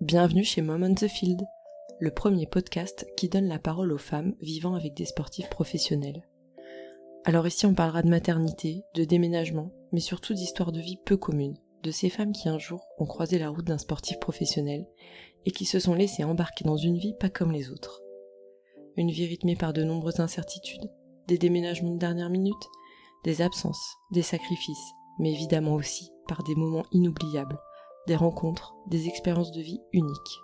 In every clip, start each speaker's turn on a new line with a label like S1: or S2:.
S1: Bienvenue chez Mom on the Field, le premier podcast qui donne la parole aux femmes vivant avec des sportifs professionnels. Alors ici on parlera de maternité, de déménagement, mais surtout d'histoires de vie peu communes, de ces femmes qui un jour ont croisé la route d'un sportif professionnel et qui se sont laissées embarquer dans une vie pas comme les autres. Une vie rythmée par de nombreuses incertitudes, des déménagements de dernière minute, des absences, des sacrifices, mais évidemment aussi par des moments inoubliables, des rencontres, des expériences de vie uniques.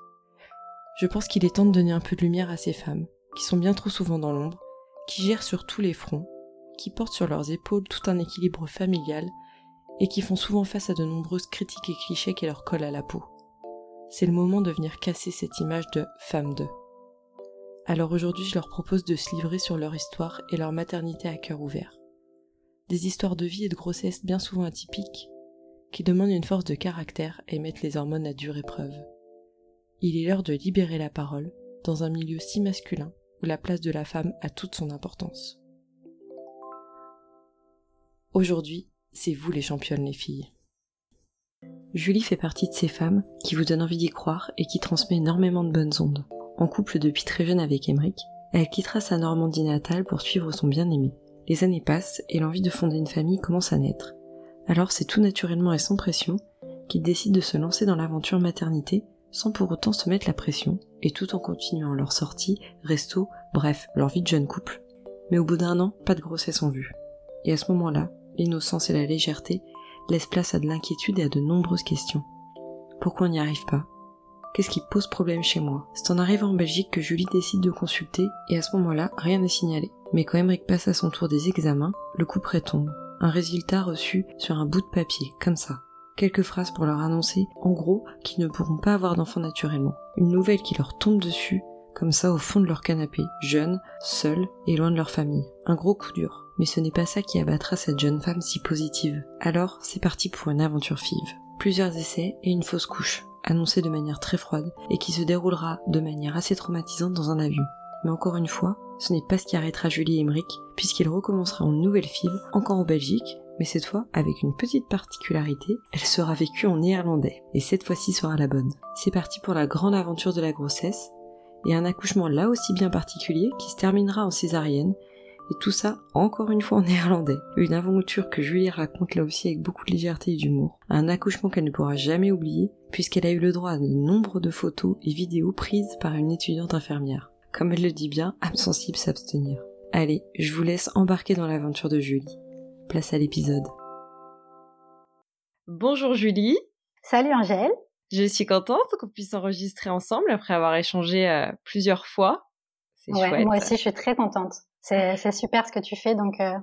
S1: Je pense qu'il est temps de donner un peu de lumière à ces femmes, qui sont bien trop souvent dans l'ombre, qui gèrent sur tous les fronts, qui portent sur leurs épaules tout un équilibre familial et qui font souvent face à de nombreuses critiques et clichés qui leur collent à la peau. C'est le moment de venir casser cette image de femme de. Alors aujourd'hui, je leur propose de se livrer sur leur histoire et leur maternité à cœur ouvert. Des histoires de vie et de grossesse bien souvent atypiques, qui demandent une force de caractère et mettent les hormones à dure épreuve. Il est l'heure de libérer la parole dans un milieu si masculin où la place de la femme a toute son importance. Aujourd'hui, c'est vous les championnes les filles. Julie fait partie de ces femmes qui vous donnent envie d'y croire et qui transmet énormément de bonnes ondes. En couple depuis très jeune avec Emeric, elle quittera sa Normandie natale pour suivre son bien-aimé. Les années passent et l'envie de fonder une famille commence à naître. Alors c'est tout naturellement et sans pression qu'ils décident de se lancer dans l'aventure maternité sans pour autant se mettre la pression et tout en continuant leur sortie, resto, bref, leur vie de jeune couple. Mais au bout d'un an, pas de grossesse en vue. Et à ce moment-là, l'innocence et la légèreté laissent place à de l'inquiétude et à de nombreuses questions. Pourquoi on n'y arrive pas? Qu'est-ce qui pose problème chez moi? C'est en arrivant en Belgique que Julie décide de consulter et à ce moment-là, rien n'est signalé. Mais quand Emmerich passe à son tour des examens, le coup près tombe. Un résultat reçu sur un bout de papier, comme ça. Quelques phrases pour leur annoncer, en gros, qu'ils ne pourront pas avoir d'enfants naturellement. Une nouvelle qui leur tombe dessus, comme ça au fond de leur canapé, jeunes, seuls et loin de leur famille. Un gros coup dur mais ce n'est pas ça qui abattra cette jeune femme si positive. Alors, c'est parti pour une aventure five. Plusieurs essais et une fausse couche, annoncée de manière très froide et qui se déroulera de manière assez traumatisante dans un avion. Mais encore une fois, ce n'est pas ce qui arrêtera Julie Emmerich, puisqu'il recommencera en nouvelle five, encore en Belgique, mais cette fois avec une petite particularité, elle sera vécue en néerlandais, et cette fois-ci sera la bonne. C'est parti pour la grande aventure de la grossesse, et un accouchement là aussi bien particulier qui se terminera en césarienne et tout ça, encore une fois en néerlandais. Une aventure que Julie raconte là aussi avec beaucoup de légèreté et d'humour. Un accouchement qu'elle ne pourra jamais oublier, puisqu'elle a eu le droit à de nombre de photos et vidéos prises par une étudiante infirmière. Comme elle le dit bien, âme sensible s'abstenir. Allez, je vous laisse embarquer dans l'aventure de Julie. Place à l'épisode. Bonjour Julie.
S2: Salut Angèle.
S1: Je suis contente qu'on puisse enregistrer ensemble après avoir échangé euh, plusieurs fois.
S2: C'est chouette. Moi aussi, je suis très contente. C'est super ce que tu fais, donc euh,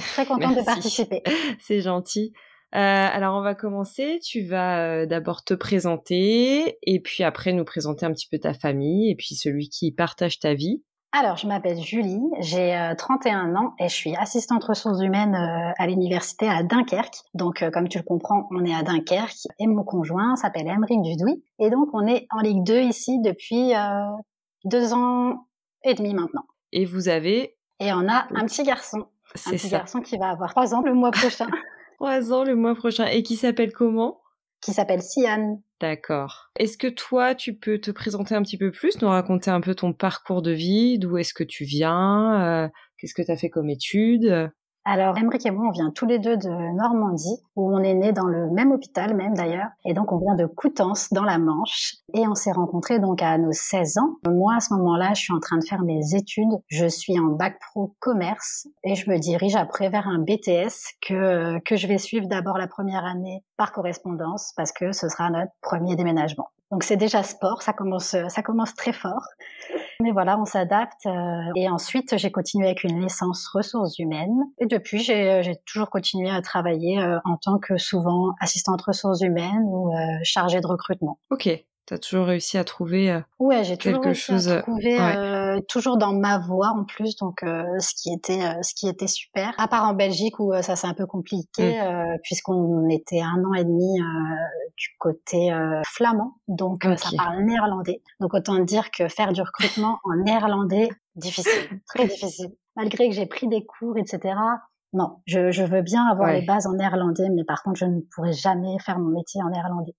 S2: très contente de participer.
S1: C'est gentil. Euh, alors on va commencer. Tu vas euh, d'abord te présenter et puis après nous présenter un petit peu ta famille et puis celui qui partage ta vie.
S2: Alors je m'appelle Julie, j'ai 31 ans et je suis assistante ressources humaines à l'université à Dunkerque. Donc comme tu le comprends, on est à Dunkerque et mon conjoint s'appelle Emeric Dudouis et donc on est en Ligue 2 ici depuis deux ans et demi maintenant.
S1: Et vous avez
S2: et on a un petit garçon. Un petit garçon qui va avoir trois ans le mois prochain.
S1: trois ans le mois prochain. Et qui s'appelle comment?
S2: Qui s'appelle Sian.
S1: D'accord. Est-ce que toi, tu peux te présenter un petit peu plus, nous raconter un peu ton parcours de vie, d'où est-ce que tu viens, euh, qu'est-ce que tu as fait comme études?
S2: Alors, Emric et moi, on vient tous les deux de Normandie, où on est nés dans le même hôpital, même d'ailleurs. Et donc, on vient de Coutances, dans la Manche. Et on s'est rencontrés donc à nos 16 ans. Moi, à ce moment-là, je suis en train de faire mes études. Je suis en bac pro commerce et je me dirige après vers un BTS que, que je vais suivre d'abord la première année par correspondance parce que ce sera notre premier déménagement. Donc c'est déjà sport, ça commence, ça commence très fort. Mais voilà, on s'adapte. Euh, et ensuite, j'ai continué avec une licence ressources humaines. Et depuis, j'ai toujours continué à travailler euh, en tant que souvent assistante ressources humaines ou euh, chargée de recrutement.
S1: Ok. Tu as toujours réussi à trouver euh, ouais, j'ai toujours chose
S2: à trouver, euh, toujours dans ma voie en plus, donc euh, ce qui était ce qui était super. À part en Belgique où ça c'est un peu compliqué mm. puisqu'on était un an et demi du côté flamand, donc ça parle néerlandais. Donc autant dire que faire du recrutement en néerlandais difficile, très difficile. Malgré que j'ai pris des cours, etc. Non, je, je veux bien avoir les bases en néerlandais, mais par contre, je ne pourrais jamais faire mon métier en néerlandais.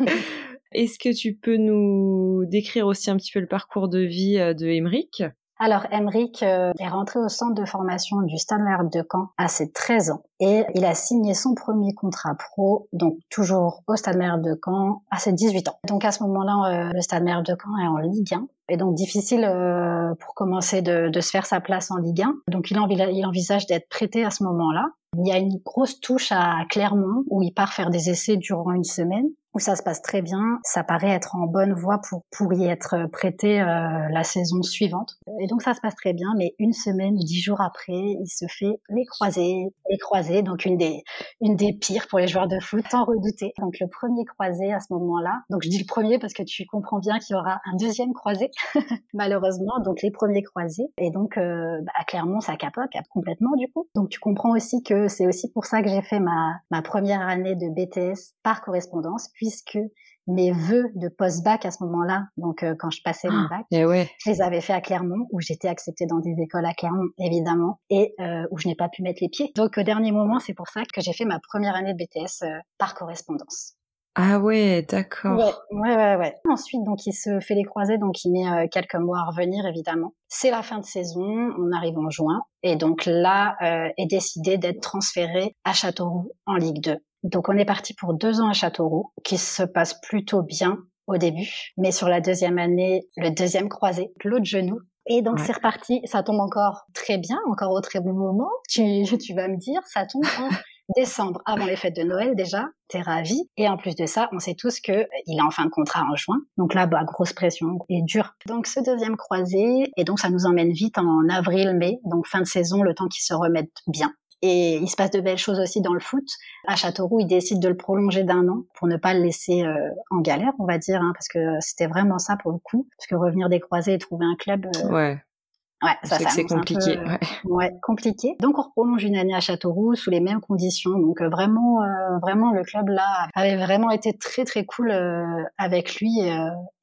S1: Est-ce que tu peux nous décrire aussi un petit peu le parcours de vie de Emeric
S2: alors, Emric euh, est rentré au centre de formation du Stade de Caen à ses 13 ans et il a signé son premier contrat pro, donc toujours au Stade de Caen, à ses 18 ans. Donc à ce moment-là, euh, le Stade de Caen est en Ligue 1 et donc difficile euh, pour commencer de, se faire sa place en Ligue 1. Donc il, il envisage d'être prêté à ce moment-là. Il y a une grosse touche à Clermont où il part faire des essais durant une semaine où ça se passe très bien. Ça paraît être en bonne voie pour, pour y être prêté euh, la saison suivante. Et donc ça se passe très bien, mais une semaine dix jours après, il se fait les croisés. Les croisés, donc une des, pires pour les joueurs de foot, tant redouté. Donc le premier croisé à ce moment-là, donc je dis le premier parce que tu comprends bien qu'il y aura un deuxième croisé, malheureusement. Donc les premiers croisés. Et donc euh, bah, Clermont, ça capote complètement du coup. Donc tu comprends aussi que c'est aussi pour ça que j'ai fait ma, ma première année de BTS par correspondance puisque mes vœux de post-bac à ce moment-là, donc euh, quand je passais mon bac,
S1: et eh
S2: je les avais fait à Clermont, où j'étais acceptée dans des écoles à Clermont, évidemment, et euh, où je n'ai pas pu mettre les pieds. Donc au dernier moment, c'est pour ça que j'ai fait ma première année de BTS euh, par correspondance.
S1: Ah ouais, d'accord.
S2: Ouais, ouais, ouais, ouais. Ensuite, donc il se fait les croisés, donc il met quelques mois à revenir, évidemment. C'est la fin de saison, on arrive en juin, et donc là est décidé d'être transféré à Châteauroux en Ligue 2. Donc on est parti pour deux ans à Châteauroux, qui se passe plutôt bien au début, mais sur la deuxième année, le deuxième croisé, l'autre genou. Et donc c'est reparti, ça tombe encore très bien, encore au très bon moment. Tu, tu vas me dire, ça tombe en décembre, avant les fêtes de Noël déjà, t'es ravi. Et en plus de ça, on sait tous que il est en fin de contrat en juin. Donc là, bah, grosse pression et dur. Donc ce deuxième croisé, et donc ça nous emmène vite en avril-mai, donc fin de saison, le temps qu'il se remette bien. Et il se passe de belles choses aussi dans le foot. À Châteauroux, ils décident de le prolonger d'un an pour ne pas le laisser euh, en galère, on va dire, hein, parce que c'était vraiment ça pour le coup. Parce que revenir des croisés et trouver un club,
S1: euh, ouais.
S2: Ouais, ça,
S1: c'est compliqué.
S2: ouais. ouais. compliqué. Donc on prolonge une année à Châteauroux sous les mêmes conditions. Donc euh, vraiment, vraiment le club là avait vraiment été très très cool avec lui.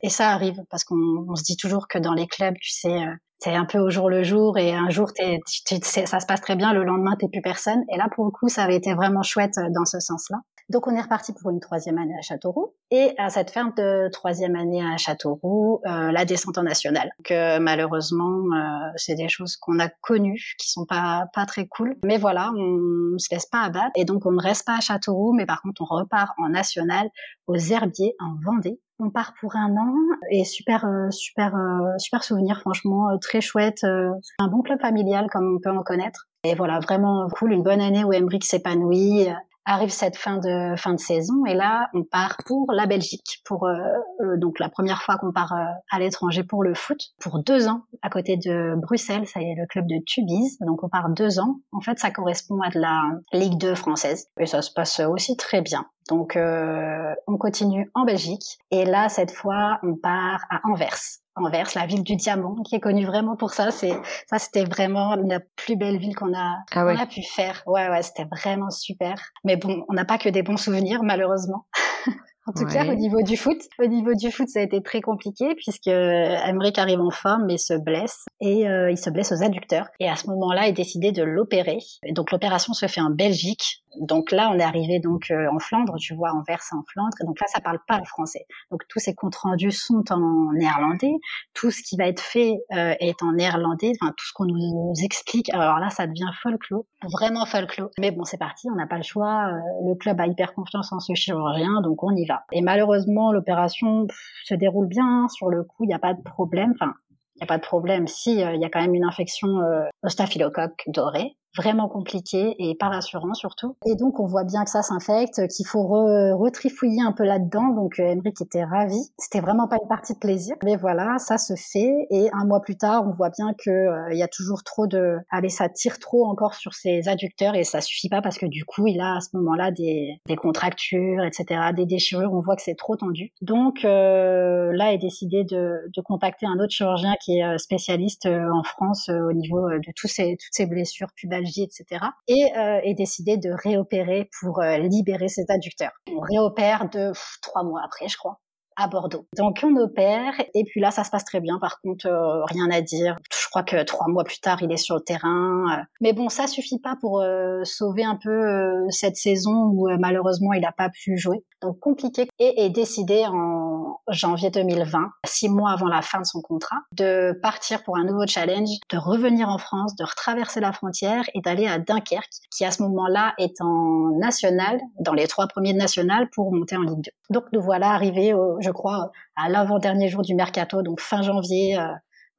S2: et ça arrive parce qu'on se dit toujours que dans les clubs, tu sais, c'est un peu au jour le jour et un jour t'es, ça se passe très bien, le lendemain t'es plus personne. Et là pour le coup ça avait été vraiment chouette euh, dans ce sens-là. Donc on est reparti pour une troisième année à Châteauroux et à cette fin de troisième année à Châteauroux, euh, la descente en nationale. Que malheureusement euh, c'est des choses qu'on a connues qui sont pas pas très cool. Mais voilà, on, se laisse pas abattre et donc on ne reste pas à Châteauroux, mais par contre on repart en national aux Herbiers en Vendée on part pour un an et super, euh, super, euh, super souvenir, franchement, euh, très chouette. un bon club familial comme on peut en connaître. Et voilà, vraiment cool, une bonne année où Embrick s'épanouit, arrive cette fin de fin de saison et là on part pour la Belgique pour euh, donc la première fois qu'on part à l'étranger pour le foot pour deux ans à côté de Bruxelles ça est le club de Tubize donc on part deux ans en fait ça correspond à de la Ligue 2 française et ça se passe aussi très bien donc euh, on continue en Belgique et là cette fois on part à Anvers Anvers, la ville du diamant, qui est connue vraiment pour ça. C'est ça, c'était vraiment la plus belle ville qu'on a, ah a pu faire. Ouais, ouais, c'était vraiment super. Mais bon, on n'a pas que des bons souvenirs, malheureusement. En tout cas, au niveau du foot, au niveau du foot, ça a été très compliqué puisque Emmerich arrive en forme mais se blesse et euh, il se blesse aux adducteurs. Et à ce moment-là, il décidé de l'opérer. Donc l'opération se fait en Belgique. Donc là, on est arrivé donc euh, en Flandre, tu vois, en Verse en Flandre. Et donc là, ça parle pas le français. Donc tous ces comptes rendus sont en néerlandais. Tout ce qui va être fait euh, est en néerlandais. Enfin, tout ce qu'on nous, explique. Alors là, ça devient folklore, vraiment folklore. Mais bon, c'est parti. On n'a pas le choix. le club a hyper confiance en ce chirurgien, donc on y va. Et malheureusement, l'opération se déroule bien. Sur le coup, il n'y a pas de problème. Enfin, n'y a pas de problème. Si, euh, il y a quand même une infection euh, au staphylocoque doré vraiment compliqué et pas rassurant surtout. Et donc on voit bien que ça s'infecte, qu'il faut retrifouiller un peu là-dedans. Donc euh, était ravi. C'était vraiment pas une partie de plaisir, mais voilà, ça se fait. Et un mois plus tard, on voit bien que euh, il y a toujours trop de, allez, ça tire trop encore sur ses adducteurs et ça suffit pas parce que du coup il a à ce moment-là des, des contractures, etc., des déchirures. On voit que c'est trop tendu. Donc euh, là est décidé de, de, contacter un autre chirurgien qui est euh, spécialiste euh, en France au niveau de tous ces, toutes ces blessures Et euh, est décidé de réopérer pour euh, libérer ses adducteurs. On réopère de trois mois après, je crois Bordeaux. Donc on opère et puis là ça se passe très bien. Par contre, euh, rien à dire crois que trois mois plus tard, il est sur le terrain. Mais bon, ça suffit pas pour sauver un peu cette saison où malheureusement il n'a pas pu jouer. Donc compliqué et est décidé en janvier 2020, six mois avant la fin de son contrat, de partir pour un nouveau challenge, de revenir en France, de retraverser la frontière et d'aller à Dunkerque, qui à ce moment-là est en national, dans les trois premiers de national pour monter en Ligue 2. Donc nous voilà arrivés, je crois, à l'avant-dernier jour du mercato, donc fin janvier. Euh,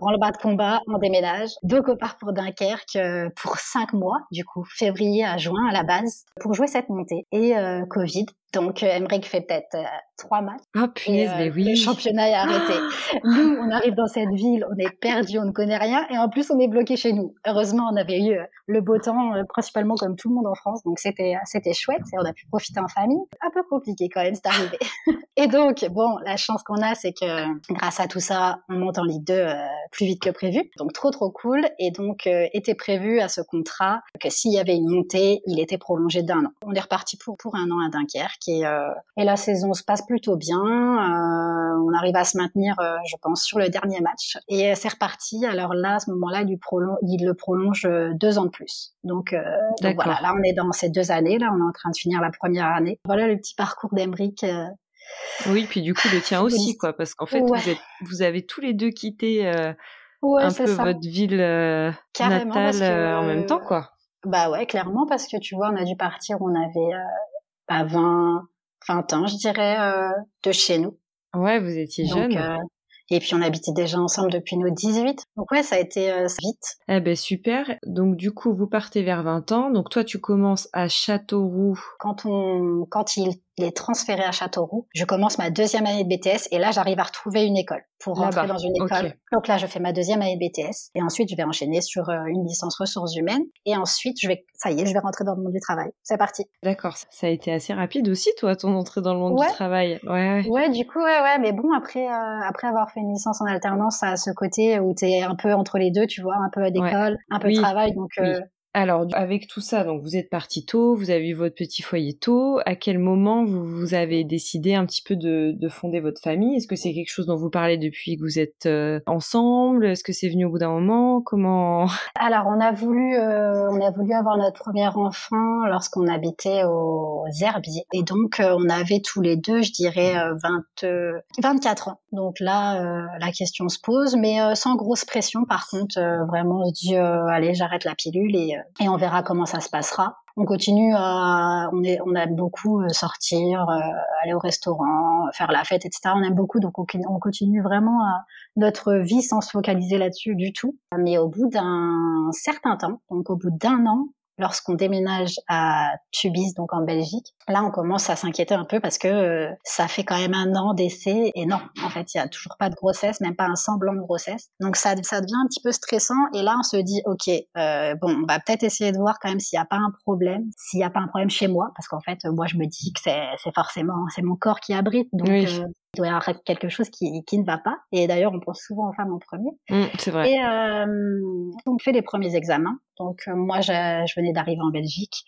S2: le bas de combat, on déménage. Donc on part pour Dunkerque euh, pour cinq mois, du coup, février à juin à la base, pour jouer cette montée. Et euh, Covid, donc Emmerich fait peut-être trois matchs.
S1: Ah punaise, mais oui.
S2: Le championnat est arrêté. Nous, on arrive dans cette ville, on est perdu, on ne connaît rien, et en plus on est bloqué chez nous. Heureusement, on avait eu le beau temps, principalement comme tout le monde en France, donc c'était c'était chouette, et on a pu profiter en famille. Un peu compliqué quand même, c'est arrivé. et donc, bon, la chance qu'on a, c'est que grâce à tout ça, on monte en Ligue 2 plus vite que prévu. Donc trop trop cool. Et donc était prévu à ce contrat que s'il y avait une montée, il était prolongé d'un an. On est reparti pour pour un an à Dunkerque et, euh, et la saison se passe plutôt bien. Euh, on arrive à se maintenir, euh, je pense, sur le dernier match. Et c'est reparti. Alors là, à ce moment-là, il, il le prolonge deux ans de plus. Donc, donc, voilà, là on est dans ces deux années. Là, on est en train de finir la première année. Voilà le petit parcours d'Emeric.
S1: Oui, puis du coup le tien aussi, quoi, parce qu'en fait, vous, êtes, vous, avez tous les deux quitté un peu votre ville natale en même temps, quoi.
S2: Bah ouais, clairement, parce que tu vois, on a dû partir, on avait à 20, 20 ans, je dirais, euh, de chez nous.
S1: Ouais, vous étiez jeune. Euh,
S2: et puis on habitait déjà ensemble depuis nos 18. Donc ouais, ça a été euh, vite.
S1: Eh ben super. Donc du coup, vous partez vers 20 ans. Donc toi, tu commences à Châteauroux.
S2: Quand on, quand il il est transféré à Châteauroux. Je commence ma deuxième année de BTS et là, j'arrive à retrouver une école pour rentrer dans une école. Donc là, je fais ma deuxième année de BTS et ensuite, je vais enchaîner sur euh, une licence ressources humaines et ensuite, je vais, ça y est, je vais rentrer dans le monde du travail. C'est parti.
S1: D'accord. Ça a été assez rapide aussi, toi, ton entrée dans le monde du travail. Ouais,
S2: ouais. Ouais, du coup, ouais, ouais. Mais bon, après, euh, après avoir fait une licence en alternance, ça a ce côté où tu es un peu entre les deux, tu vois, un peu à l'école, un peu de travail. Donc, euh,
S1: alors, avec tout ça, donc vous êtes parti tôt, vous avez eu votre petit foyer tôt. À quel moment vous, vous avez décidé un petit peu de, de fonder votre famille? Est-ce que c'est quelque chose dont vous parlez depuis que vous êtes euh, ensemble? Est-ce que c'est venu au bout d'un moment? Comment
S2: Alors, on a voulu, euh, on a voulu avoir notre premier enfant lorsqu'on habitait aux Herbiers, et donc euh, on avait tous les deux, je dirais, 20, 24 ans. Donc là, la question se pose, mais sans grosse pression. Par contre, vraiment, on se dit, allez, j'arrête la pilule et et on verra comment ça se passera. On continue à, on, est, on aime beaucoup euh, sortir, euh, aller au restaurant, faire la fête, etc. On aime beaucoup, donc on, on continue vraiment à notre vie sans se focaliser là-dessus du tout. Mais au bout d'un certain temps, donc au bout d'un an, lorsqu'on déménage à Tubis, donc en Belgique, là on commence à s'inquiéter un peu parce que euh, ça fait quand même un an d'essai et non, en fait il y a toujours pas de grossesse, même pas un semblant de grossesse. Donc ça, ça devient un petit peu stressant et là on se dit ok, euh, bon on va peut-être essayer de voir quand même s'il n'y a pas un problème, s'il n'y a pas un problème chez moi, parce qu'en fait moi je me dis que c'est forcément c'est mon corps qui abrite, donc euh, il doit y avoir quelque chose qui, qui ne va pas. Et d'ailleurs, on pense souvent aux femmes en premier.
S1: Mmh, c'est vrai.
S2: Et euh, on fait les premiers examens. Donc euh, moi, je, je venais d'arriver en Belgique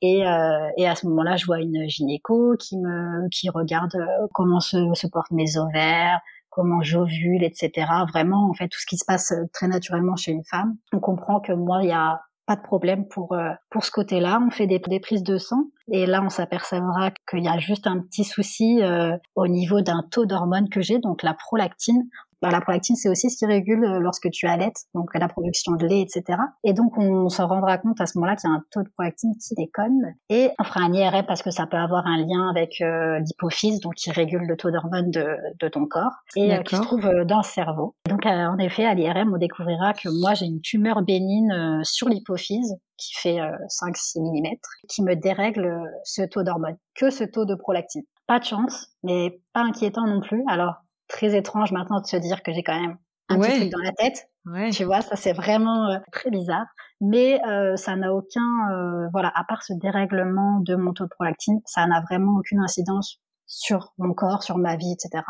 S2: et, euh, et à ce moment-là, je vois une gynéco qui me qui regarde euh, comment se, se portent mes ovaires, comment j'ovule, etc. Vraiment, en fait, tout ce qui se passe euh, très naturellement chez une femme. On comprend que moi, il y a pas de problème pour euh, pour ce côté-là. On fait des, des, prises de sang et là on s'apercevra qu'il y a juste un petit souci euh, au niveau d'un taux d'hormone que j'ai, donc la prolactine. Bah, la prolactine, c'est aussi ce qui régule euh, lorsque tu allaites, donc la production de lait, etc. Et donc, on se rendra compte à ce moment-là qu'il y a un taux de prolactine qui déconne. Et on fera un IRM parce que ça peut avoir un lien avec euh, l'hypophyse, donc qui régule le taux d'hormones de, de, ton corps, et euh, qui se trouve dans le cerveau. Donc, en effet, à l'IRM, on découvrira que moi, j'ai une tumeur bénigne sur l'hypophyse qui fait 5-6 mm, qui me dérègle ce taux d'hormones, que ce taux de prolactine. Pas de chance, mais pas inquiétant non plus. Alors, très étrange maintenant de se dire que j'ai quand même un petit truc dans la tête. Ouais. Tu vois, ça c'est vraiment euh, très bizarre. Mais euh, ça n'a aucun, euh, voilà, à part ce dérèglement de mon taux de prolactine, ça n'a vraiment aucune incidence sur mon corps, sur ma vie, etc.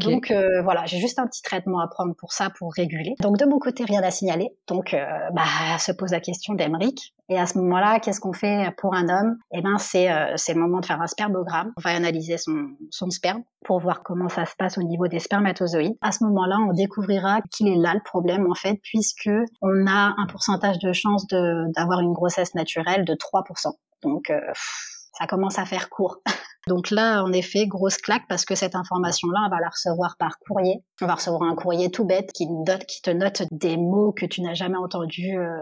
S2: Donc euh, voilà, j'ai juste un petit traitement à prendre pour ça, pour réguler. Donc de mon côté, rien à signaler. Donc euh, bah, se pose la question d'Emeric. Et à ce moment-là, qu'est-ce qu'on fait pour un homme? Eh ben c'est euh, c'est le moment de faire un spermogramme. On va analyser son son sperme pour voir comment ça se passe au niveau des spermatozoïdes. À ce moment-là, on découvrira qu'il est là le problème en fait, puisque on a un pourcentage de chance d'avoir une grossesse naturelle de 3%. Donc ça commence à faire court. Donc là, en effet, grosse claque parce que cette information-là, on va la recevoir par courrier. On va recevoir un courrier tout bête qui, note, qui te note des mots que tu n'as jamais entendus euh,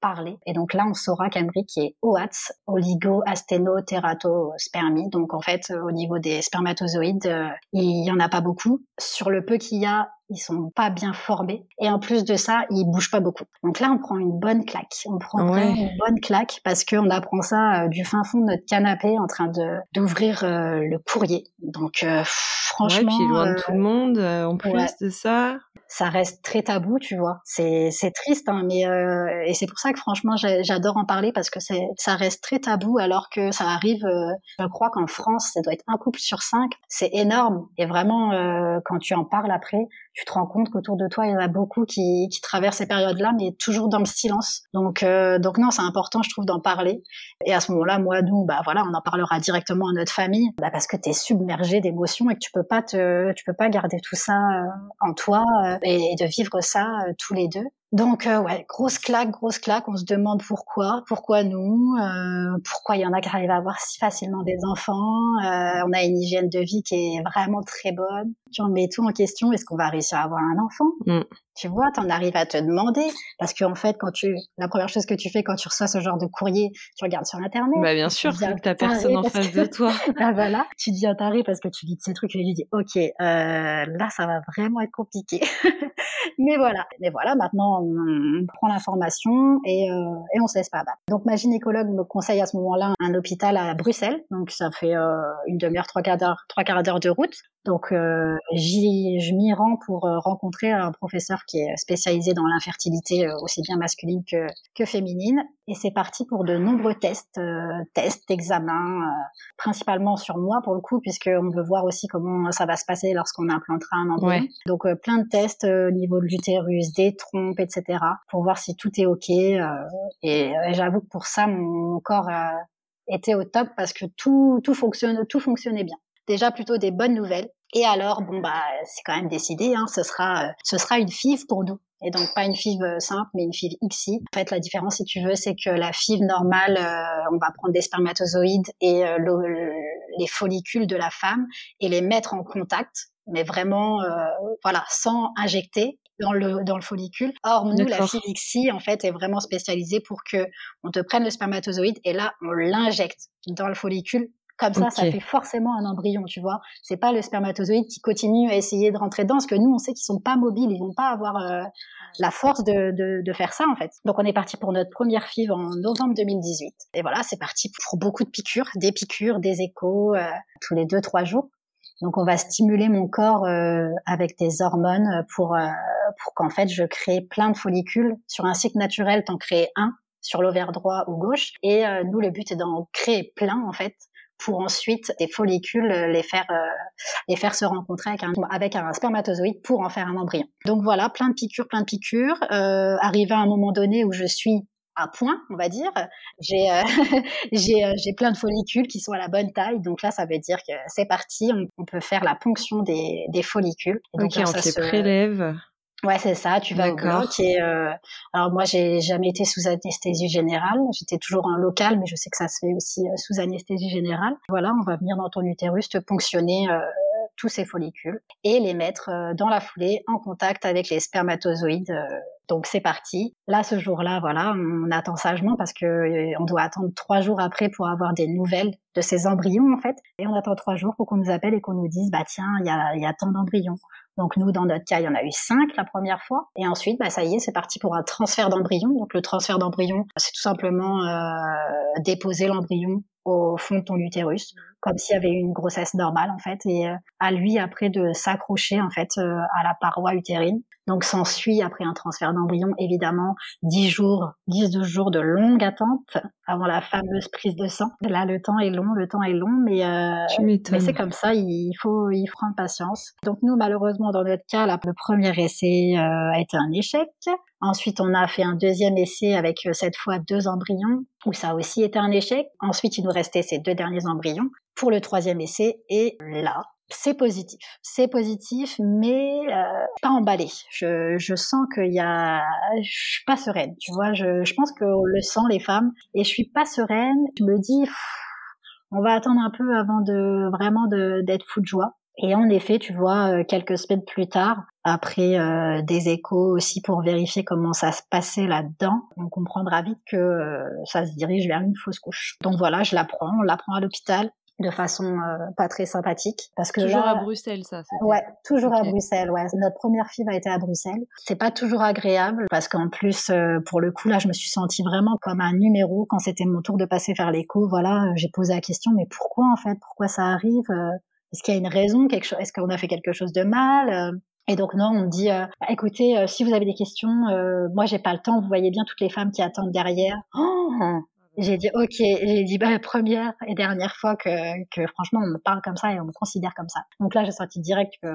S2: parler. Et donc là, on saura qu'Amric est OATS, oligo spermie. Donc en fait, au niveau des spermatozoïdes, euh, il y en a pas beaucoup. Sur le peu qu'il y a, ils sont pas bien formés et en plus de ça, ils bougent pas beaucoup. Donc là, on prend une bonne claque. On prend une bonne claque parce qu'on apprend ça euh, du fin fond de notre canapé en train de d'ouvrir euh, le courrier. Donc euh, franchement,
S1: ouais, puis loin de tout le monde en plus de ça.
S2: Ça reste très tabou, tu vois. C'est c'est triste, hein, mais et c'est pour ça que franchement, j'adore en parler parce que c'est ça reste très tabou alors que ça arrive. je crois qu'en France, ça doit être un couple sur cinq. C'est énorme et vraiment quand tu en parles après tu te rends compte qu'autour de toi, il y en a beaucoup qui, qui traversent ces périodes-là, mais toujours dans le silence. Donc, euh, donc non, c'est important, je trouve, d'en parler. Et à ce moment-là, moi, nous, bah voilà, on en parlera directement à notre famille, bah, parce que tu es submergé d'émotions et que tu peux pas te, tu peux pas garder tout ça euh, en toi euh, et, et, de vivre ça tous les deux. Donc euh, ouais, grosse claque, grosse claque. On se demande pourquoi, pourquoi nous, euh, pourquoi il y en a qui arrivent à avoir si facilement des enfants. Euh, on a une hygiène de vie qui est vraiment très bonne. Tu remets tout en question. Est-ce qu'on va réussir à avoir un enfant? Mm. Tu vois, t'en arrives à te demander parce qu'en fait, quand tu, la première chose que tu fais quand tu reçois ce genre de courrier, tu regardes sur internet.
S1: Bah bien sûr, que t'as personne en face de toi.
S2: bah voilà, tu deviens taré parce que tu lis ces trucs et tu dis, ok, euh, là ça va vraiment être compliqué. Mais voilà, mais voilà, maintenant on, prend l'information et, euh, et on se laisse pas abattre. Donc ma gynécologue me conseille à ce moment-là un hôpital à Bruxelles, donc ça fait euh, une demi-heure, trois quarts d'heure, trois quarts d'heure de route. Donc euh, j'y, je m'y rends pour euh, rencontrer un professeur qui est spécialisé dans l'infertilité euh, aussi bien masculine que, que féminine. Et c'est parti pour de nombreux tests, euh, tests, examens, principalement sur moi pour le coup, puisqu'on veut voir aussi comment ça va se passer lorsqu'on implantera un embryon. Donc plein de tests au niveau de l'utérus, des trompes, etc. pour voir si tout est ok. et, et j'avoue que pour ça, mon corps était au top parce que tout, tout fonctionne, tout fonctionnait bien déjà plutôt des bonnes nouvelles. Et alors, bon bah, c'est quand même décidé, hein, ce sera, euh, ce sera une FIV pour nous. Et donc pas une FIV euh, simple, mais une FIV XI. En fait, la différence, si tu veux, c'est que la FIV normale, euh, on va prendre des spermatozoïdes et les follicules de la femme et les mettre en contact, mais vraiment, voilà, sans injecter dans le dans le follicule. Or nous la FIV XI en fait est vraiment spécialisée pour que on te prenne le spermatozoïde et là on l'injecte dans le follicule comme ça, ça fait forcément un embryon, tu vois. C'est pas le spermatozoïde qui continue à essayer de rentrer dedans, parce que nous, on sait qu'ils sont pas mobiles, ils vont pas avoir euh, la force de, de, de, faire ça, en fait. Donc, on est parti pour notre première FIV en novembre 2018. Et voilà, c'est parti pour beaucoup de piqûres, des piqûres, des échos, euh, tous les deux, trois jours. Donc, on va stimuler mon corps euh, avec des hormones pour, pour qu'en fait, je crée plein de follicules. Sur un cycle naturel, t'en crées un sur l'ovaire droit ou gauche. Et nous, le but est d'en créer plein, en fait, pour ensuite des follicules euh, les faire euh, les faire se rencontrer avec un, avec un spermatozoïde pour en faire un embryon. Donc voilà, plein de piqûres, plein de piqûres. Euh, arrivé à un moment donné où je suis à point, on va dire. J'ai euh, j'ai j'ai plein de follicules qui sont à la bonne taille. Donc là, ça veut dire que c'est parti. On, peut faire la ponction des, des follicules.
S1: donc on se prélève.
S2: Ouais, c'est ça. Tu vas au bloc et euh, alors moi j'ai jamais été sous anesthésie générale. J'étais toujours en local, mais je sais que ça se fait aussi euh, sous anesthésie générale. Voilà, on va venir dans ton utérus te ponctionner euh, tous ces follicules et les mettre euh, dans la foulée en contact avec les spermatozoïdes. Donc c'est parti. Là, ce jour-là, voilà, on attend sagement parce que on doit attendre trois jours après pour avoir des nouvelles de ces embryons en fait. Et on attend trois jours pour qu'on nous appelle et qu'on nous dise bah tiens, il y a, y a tant d'embryons. Donc nous, dans notre cas, il y en a eu cinq la première fois. Et ensuite, bah, ça y est, c'est parti pour un transfert d'embryon. Donc le transfert d'embryon, c'est tout simplement euh, déposer l'embryon au fond de ton utérus, comme s'il y avait une grossesse normale en fait, et euh, à lui après de s'accrocher en fait euh, à la paroi utérine. Donc s'ensuit après un transfert d'embryon évidemment 10 jours, 10 jours de longue attente avant la fameuse prise de sang. Là le temps est long, le temps est long mais, euh, mais c'est comme ça, il faut il faut prendre patience. Donc nous malheureusement dans notre cas là, le premier essai euh, a été un échec. Ensuite, on a fait un deuxième essai avec euh, cette fois deux embryons, où ça a aussi été un échec. Ensuite, il nous restait ces deux derniers embryons pour le troisième essai. Et là, c'est positif. C'est positif, mais euh, pas emballé. Je, je sens qu'il y a... Je suis pas sereine, tu vois. Je, je pense qu'on le sent, les femmes. Et je suis pas sereine. Je me dis... on va attendre un peu avant de vraiment d'être fou de joie. Et en effet, tu vois, euh, quelques semaines plus tard, après euh, des échos aussi pour vérifier comment ça se passait là-dedans, on comprendra vite que euh, ça se dirige vers une fausse couche. Donc voilà, je l'apprends, on l'apprend à l'hôpital de façon euh, pas très sympathique
S3: parce que toujours à Bruxelles ça
S2: ouais toujours à Bruxelles ouais. Notre première fille a été à Bruxelles. C'est pas toujours agréable parce qu'en plus euh, pour le coup là je me suis sentie vraiment comme un numéro quand c'était mon tour de passer faire l'écho voilà euh, j'ai posé la question mais pourquoi en fait? Pourquoi ça arrive? Est-ce qu'il y a une raison quelque chose est-ce qu'on a fait quelque chose de mal? Et donc non, on me dit, bah, écoutez, si vous avez des questions, moi j'ai pas le temps. Vous voyez bien toutes les femmes qui attendent derrière. Oh j'ai dit ok, j'ai dit bah première et dernière fois que, que franchement on me parle comme ça et on me considère comme ça. Donc là j'ai senti direct que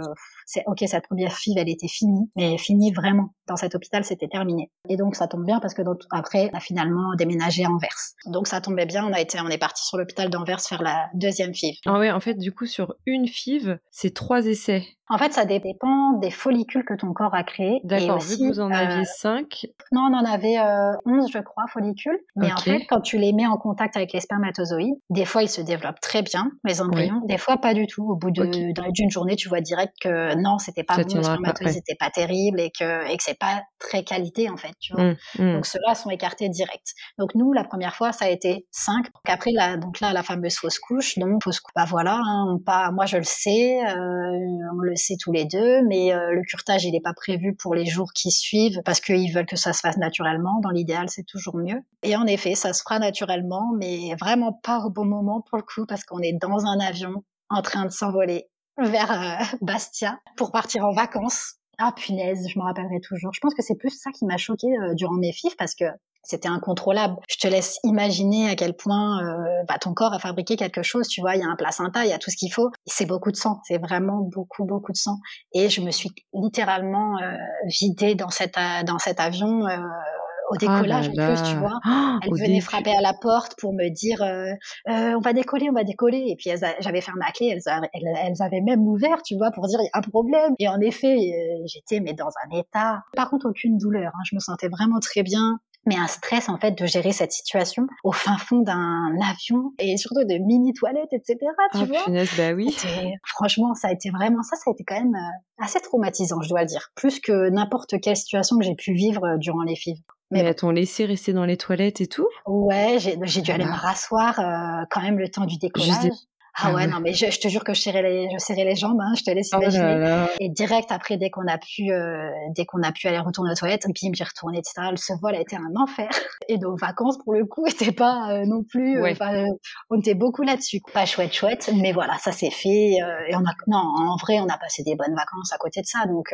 S2: c'est ok cette première fille elle était finie, mais finie vraiment dans cet hôpital c'était terminé. Et donc ça tombe bien parce que après on a finalement déménagé à Anvers. Donc ça tombait bien, on a été on est parti sur l'hôpital d'Anvers faire la deuxième FIV.
S3: Ah ouais en fait du coup sur une FIV c'est trois essais.
S2: En fait, ça dépend des follicules que ton corps a créés.
S3: D'accord, vu que vous en aviez 5. Euh,
S2: non, on en avait euh, 11, je crois, follicules. Mais en fait, quand tu les mets en contact avec les spermatozoïdes, des fois, ils se développent très bien, les embryons. Des fois, pas du tout. Au bout d'une journée, tu vois direct que non, c'était pas bon, les spermatozoïdes n'étaient pas terribles et que, et que c'est pas très qualité, en fait, tu vois. Mmh, mmh. Donc, ceux-là sont écartés direct. Donc, nous, la première fois, ça a été 5. Donc, après, là, donc là, la fameuse fausse couche. Donc, fausse couche, bah voilà, hein, pas, moi, je le sais, euh, on le tous les deux, mais euh, le curtage, il n'est pas prévu pour les jours qui suivent parce qu'ils veulent que ça se fasse naturellement. Dans l'idéal, c'est toujours mieux. Et en effet, ça se fera naturellement, mais vraiment pas au bon moment pour le coup parce qu'on est dans un avion en train de s'envoler vers euh, Bastia pour partir en vacances. Ah punaise, je me rappellerai toujours. Je pense que c'est plus ça qui m'a choqué euh, durant mes fifs parce que c'était incontrôlable. Je te laisse imaginer à quel point euh, bah, ton corps a fabriqué quelque chose. Tu vois, il y a un placenta, il y a tout ce qu'il faut. C'est beaucoup de sang. C'est vraiment beaucoup, beaucoup de sang. Et je me suis littéralement euh, vidée dans cet, dans cet avion. Euh, au ah décollage en plus, tu vois. Oh, elle venait frapper à la porte pour me dire euh, euh, on va décoller, on va décoller. Et puis j'avais fermé ma clé, elles, elles, avaient même ouvert, tu vois, pour dire il y a un problème. Et en effet, euh, j'étais mais dans un état. Par contre, aucune douleur. Hein. Je me sentais vraiment très bien mais un stress en fait de gérer cette situation au fin fond d'un avion et surtout de mini toilettes etc tu oh, vois.
S3: punaise, bah oui.
S2: Franchement ça a été vraiment ça ça a été quand même euh, assez traumatisant je dois le dire. Plus que n'importe quelle situation que j'ai pu vivre euh, durant les FIV
S3: mais, mais t'ont laissé rester dans les toilettes et tout?
S2: Ouais, j'ai dû aller me rasseoir euh, quand même le temps du décollage. Ah, ah ouais, non, mais je, je, te jure que je serrais les, je serrais les jambes, hein, je te laisse oh imaginer. Et direct après, dès qu'on a pu, euh, dès qu'on a pu aller retourner aux toilettes, et puis j'ai retourné, etc. Ce vol a été un enfer. Et nos vacances, pour le coup, étaient pas euh, non plus, euh, ouais. on était beaucoup là-dessus. Pas chouette, chouette, mais voilà, ça s'est fait. et on a, non, en vrai, on a passé des bonnes vacances à côté de ça, donc,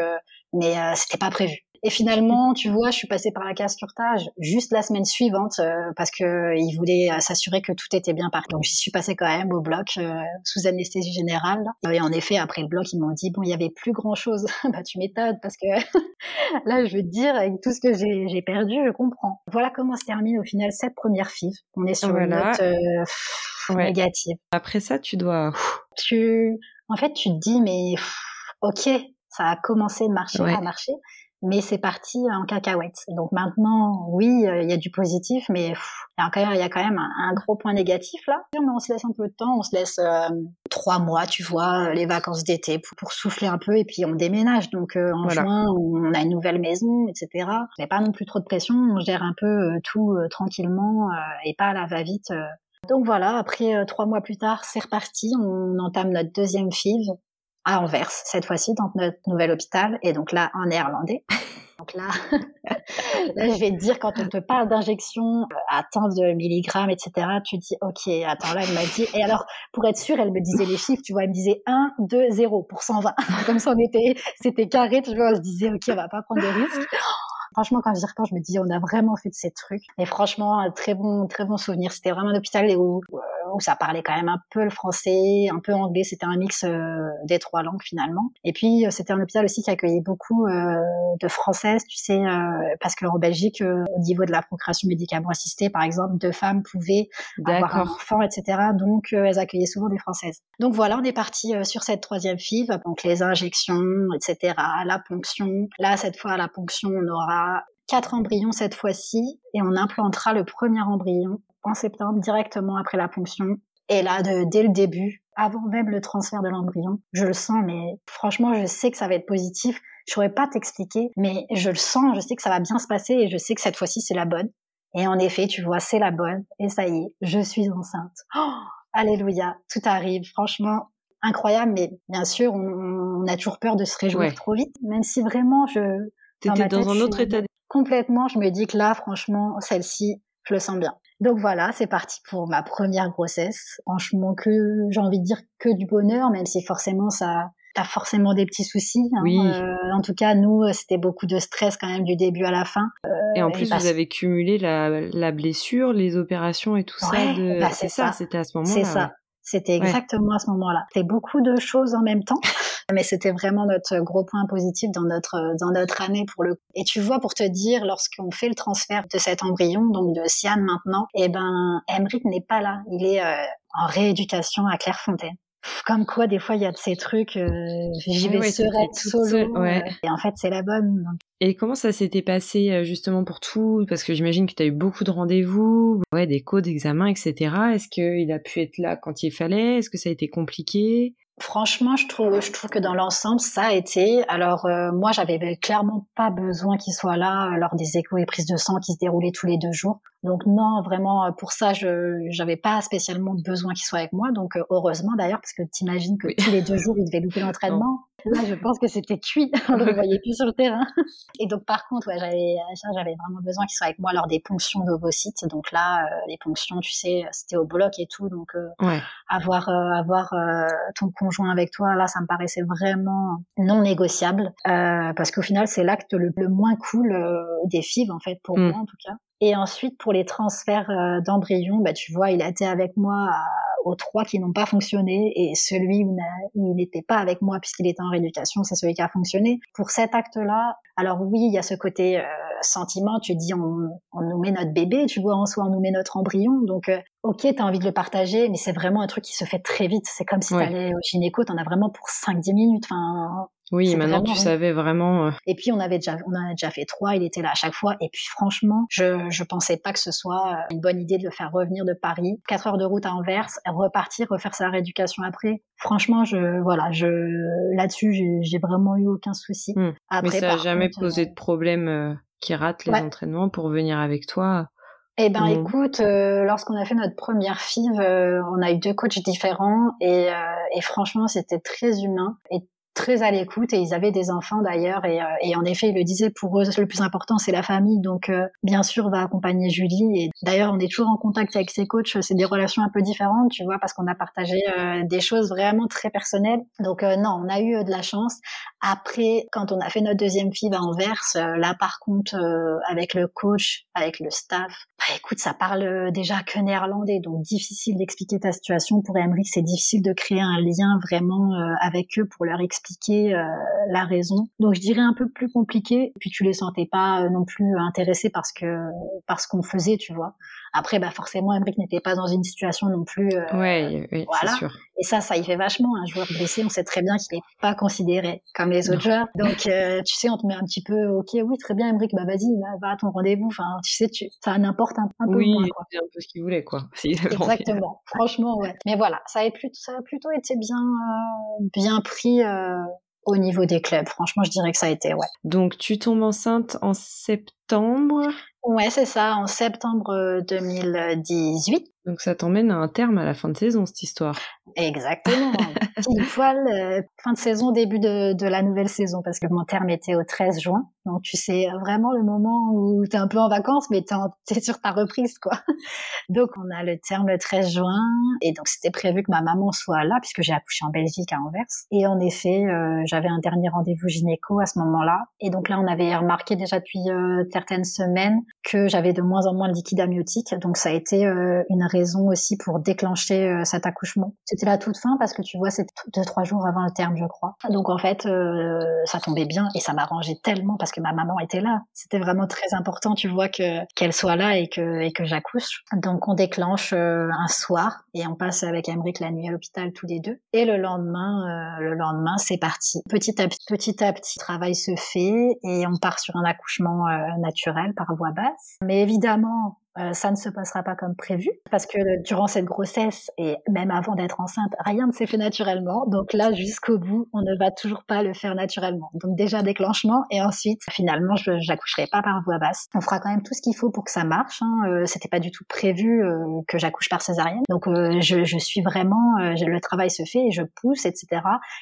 S2: mais c'était pas prévu. Et finalement, tu vois, je suis passée par la case curtage juste la semaine suivante euh, parce que ils voulaient euh, s'assurer que tout était bien parti. Donc j'y suis passée quand même au bloc euh, sous anesthésie générale. Et en effet, après le bloc, ils m'ont dit bon, il y avait plus grand chose. bah tu m'étonnes parce que là, je veux te dire, avec tout ce que j'ai perdu, je comprends. Voilà comment se termine au final cette première FIV. On est sur une note négative.
S3: Après ça, tu dois.
S2: Tu, en fait, tu te dis mais ok, ça a commencé de marcher, à marcher mais c'est parti en cacahuète. Donc maintenant, oui, euh, il y a du positif, mais il y a quand même, y a quand même un, gros point négatif là. Mais on se laisse un peu de temps, on se laisse euh, trois mois, tu vois, les vacances d'été pour, souffler un peu, et puis on déménage. Donc euh, en juin, on a une nouvelle maison, etc. Il n'y a pas non plus trop de pression, on gère un peu tout tranquillement et pas à la va-vite. Donc voilà, après trois mois plus tard, c'est reparti, on entame notre deuxième FIV à Anvers, cette fois-ci dans notre nouvel hôpital, et donc là en néerlandais. Donc là, là, je vais te dire, quand on te parle d'injection euh, à tant de milligrammes, etc., tu dis, OK, attends, là, elle m'a dit, et alors, pour être sûre, elle me disait les chiffres, tu vois, elle me disait 1, 2, 0 pour 120. Comme ça, on était, c'était carré, tu vois, on se disait, OK, on va pas prendre de risques. Franchement, quand je dis quand je me dis, on a vraiment fait de ces trucs. Et franchement, très bon, très bon souvenir. C'était vraiment un hôpital où, où ça parlait quand même un peu le français, un peu anglais. C'était un mix euh, des trois langues finalement. Et puis, euh, c'était un hôpital aussi qui accueillait beaucoup euh, de françaises, tu sais, parce qu'en Belgique, au niveau de la procréation médicalement assistée, par exemple, deux femmes pouvaient avoir un enfant, etc. Donc, elles accueillaient souvent des françaises. Donc voilà, on est parti sur cette troisième FIV. Donc les injections, etc. La ponction. Là, cette fois, la ponction, on aura quatre embryons cette fois-ci et on implantera le premier embryon en septembre directement après la ponction. Et là, dès le début, avant même le transfert de l'embryon, je le sens, mais franchement, je sais que ça va être positif. Je pourrais pas t'expliquer, mais je le sens, je sais que ça va bien se passer et je sais que cette fois-ci, c'est la bonne. Et en effet, tu vois, c'est la bonne. Et ça y est, je suis enceinte. Oh, alléluia, tout arrive. Franchement, incroyable, mais bien sûr, on, a toujours peur de se réjouir trop vite, même si vraiment je,
S3: T'étais dans, un autre état.
S2: Complètement, je me dis que là, franchement, celle-ci, je le sens bien. Donc voilà, c'est parti pour ma première grossesse. Franchement, que j'ai envie de dire que du bonheur, même si forcément ça, t'as forcément des petits soucis. Hein.
S3: Oui.
S2: Euh, en tout cas, nous, c'était beaucoup de stress quand même du début à la fin.
S3: Euh, et en plus, vous avez cumulé la, la, blessure, les opérations et tout ça. De...
S2: Bah,
S3: c'est ça, c'était à ce moment-là.
S2: C'est ça. C'était exactement à ce moment-là. C'était beaucoup de choses en même temps. Mais c'était vraiment notre gros point positif dans notre dans notre année pour le. Et tu vois, pour te dire, lorsqu'on fait le transfert de cet embryon, donc de Sian maintenant, eh ben, Emmerich n'est pas là. Il est euh, en rééducation à Clairefontaine. Comme quoi, des fois, il y a de ces trucs, euh, j'y vais sereine, solo.
S3: ouais.
S2: Euh, et en fait, c'est la bonne.
S3: Et comment ça s'était passé justement pour tout? Parce que j'imagine que tu as eu beaucoup de rendez-vous, ouais, des codes, d'examen, etc. Est-ce qu'il a pu être là quand il fallait? Est-ce que ça a été compliqué?
S2: Franchement, je trouve, je trouve que dans l'ensemble, ça a été. Alors euh, moi, j'avais clairement pas besoin qu'il soit là lors des échos et prises de sang qui se déroulaient tous les deux jours. Donc non, vraiment pour ça, je j'avais pas spécialement besoin qu'il soit avec moi. Donc euh, heureusement d'ailleurs, parce que t'imagines que tous les deux jours, il devait louper l'entraînement. Là, je pense que c'était cuit. On le voyait plus sur le terrain. Et donc par contre, ouais, j'avais j'avais vraiment besoin qu'il soit avec moi lors des ponctions d'ovocytes. Donc là, euh, les ponctions, tu sais, c'était au bloc et tout. Donc
S3: ouais.
S2: avoir avoir ton conjoint avec toi, là, ça me paraissait vraiment non négociable, euh, parce qu'au final, c'est l'acte le, moins cool euh, des FIV, en fait, pour mm. moi en tout cas. Et ensuite, pour les transferts euh, d'embryons, bah, tu vois, il a été avec moi aux trois qui n'ont pas fonctionné, et celui où, il n'était pas avec moi puisqu'il était en rééducation, c'est celui qui a fonctionné. Pour cet acte-là, alors oui, il y a ce côté sentiment, tu dis on, on, nous met notre bébé, tu vois, en soi on nous met notre embryon, donc ok, t'as envie de le partager, mais c'est vraiment un truc qui se fait très vite. C'est comme si tu t'allais au gynéco, t'en as vraiment pour 5-10 minutes. Enfin,
S3: oui, maintenant tu savais vraiment. Euh,
S2: et puis on avait déjà, on en a déjà fait trois. Il était là à chaque fois. Et puis franchement, je je pensais pas que ce soit euh, une bonne idée de le faire revenir de Paris, quatre heures de route à Anvers, repartir, refaire sa rééducation après. Franchement, je voilà, je là-dessus, j'ai vraiment eu aucun souci.
S3: Hmm. Après, mais ça n'a jamais posé de problème euh, qui rate les entraînements pour venir avec toi.
S2: Eh ben, mmh. écoute, euh, lorsqu'on a fait notre première FIV, euh, on a eu deux coachs différents et, euh, et franchement, c'était très humain et très à l'écoute et ils avaient des enfants d'ailleurs et, euh, et, en effet ils le disaient pour eux le plus important c'est la famille. Donc euh, bien sûr va accompagner Julie et d'ailleurs on est toujours en contact avec ses coachs. C'est des relations un peu différentes tu vois parce qu'on a partagé euh, des choses vraiment très personnelles. Donc non on a eu de la chance. Après quand on a fait notre deuxième fille à Anvers là par contre avec le coach avec le staff bah écoute ça parle déjà que néerlandais donc difficile d'expliquer ta situation. Pour Emmerich c'est difficile de créer un lien vraiment avec eux pour leur expliquer euh, la raison. Donc je dirais un peu plus compliqué. Puis tu les sentais pas euh, non plus intéressés parce que parce qu'on faisait, tu vois. Après, bah forcément, Emmerich n'était pas dans une situation non plus.
S3: Euh, ouais, oui, voilà. Sûr.
S2: Et ça, ça y fait vachement. Un joueur blessé, on sait très bien qu'il n'est pas considéré comme les autres joueurs. Donc, tu sais, on te met un petit peu, ok, oui, très bien, Emmerich, bah vas-y, va, à ton rendez-vous. Enfin, tu sais, tu, ça n'importe un, peu
S3: oui,
S2: moins.
S3: Quoi. un peu ce qu'il voulait, quoi.
S2: Exactement. Franchement, ouais. Mais voilà, ça a, plutôt, ça a plutôt été bien, bien pris au niveau des clubs. Franchement, je dirais que ça a été, ouais.
S3: Donc, tu tombes enceinte en septembre
S2: Ouais, c'est ça, en septembre 2018.
S3: Donc ça t'emmène à un terme à la fin de saison, cette histoire.
S2: Exactement. Pile poil, euh, fin de saison, début de, de, la nouvelle saison, parce que mon terme était au 13 juin. Donc tu sais vraiment le moment où tu es un peu en vacances, mais tu es, sur ta reprise, quoi. Donc on a le terme le 13 juin, et donc c'était prévu que ma maman soit là, puisque j'ai accouché en Belgique à Anvers. Et en effet, euh, j'avais un dernier rendez-vous gynéco à ce moment-là. Et donc là, on avait remarqué déjà depuis euh, certaines semaines que j'avais de moins en moins de liquide amniotique. Donc ça a été une aussi pour déclencher cet accouchement. C'était la toute fin parce que tu vois, c'était deux, trois jours avant le terme, je crois. Donc en fait, euh, ça tombait bien et ça m'arrangeait tellement parce que ma maman était là. C'était vraiment très important, tu vois, que qu'elle soit là et que et que j'accouche. Donc on déclenche euh, un soir et on passe avec Emmerich la nuit à l'hôpital tous les deux. Et le lendemain, euh, le lendemain, c'est parti. Petit à petit, petit à petit, travail se fait et on part sur un accouchement naturel par voie basse. Mais évidemment, euh, ça ne se passera pas comme prévu parce que durant cette grossesse et même avant d'être enceinte, rien ne s'est fait naturellement. Donc là, jusqu'au bout, on ne va toujours pas le faire naturellement. Donc déjà déclenchement et ensuite, finalement, je n'accoucherai pas par voie basse. On fera quand même tout ce qu'il faut pour que ça marche. Hein. Euh, C'était pas du tout prévu euh, que j'accouche par césarienne. Donc euh, je, je, suis vraiment, le travail se fait et je pousse, etc.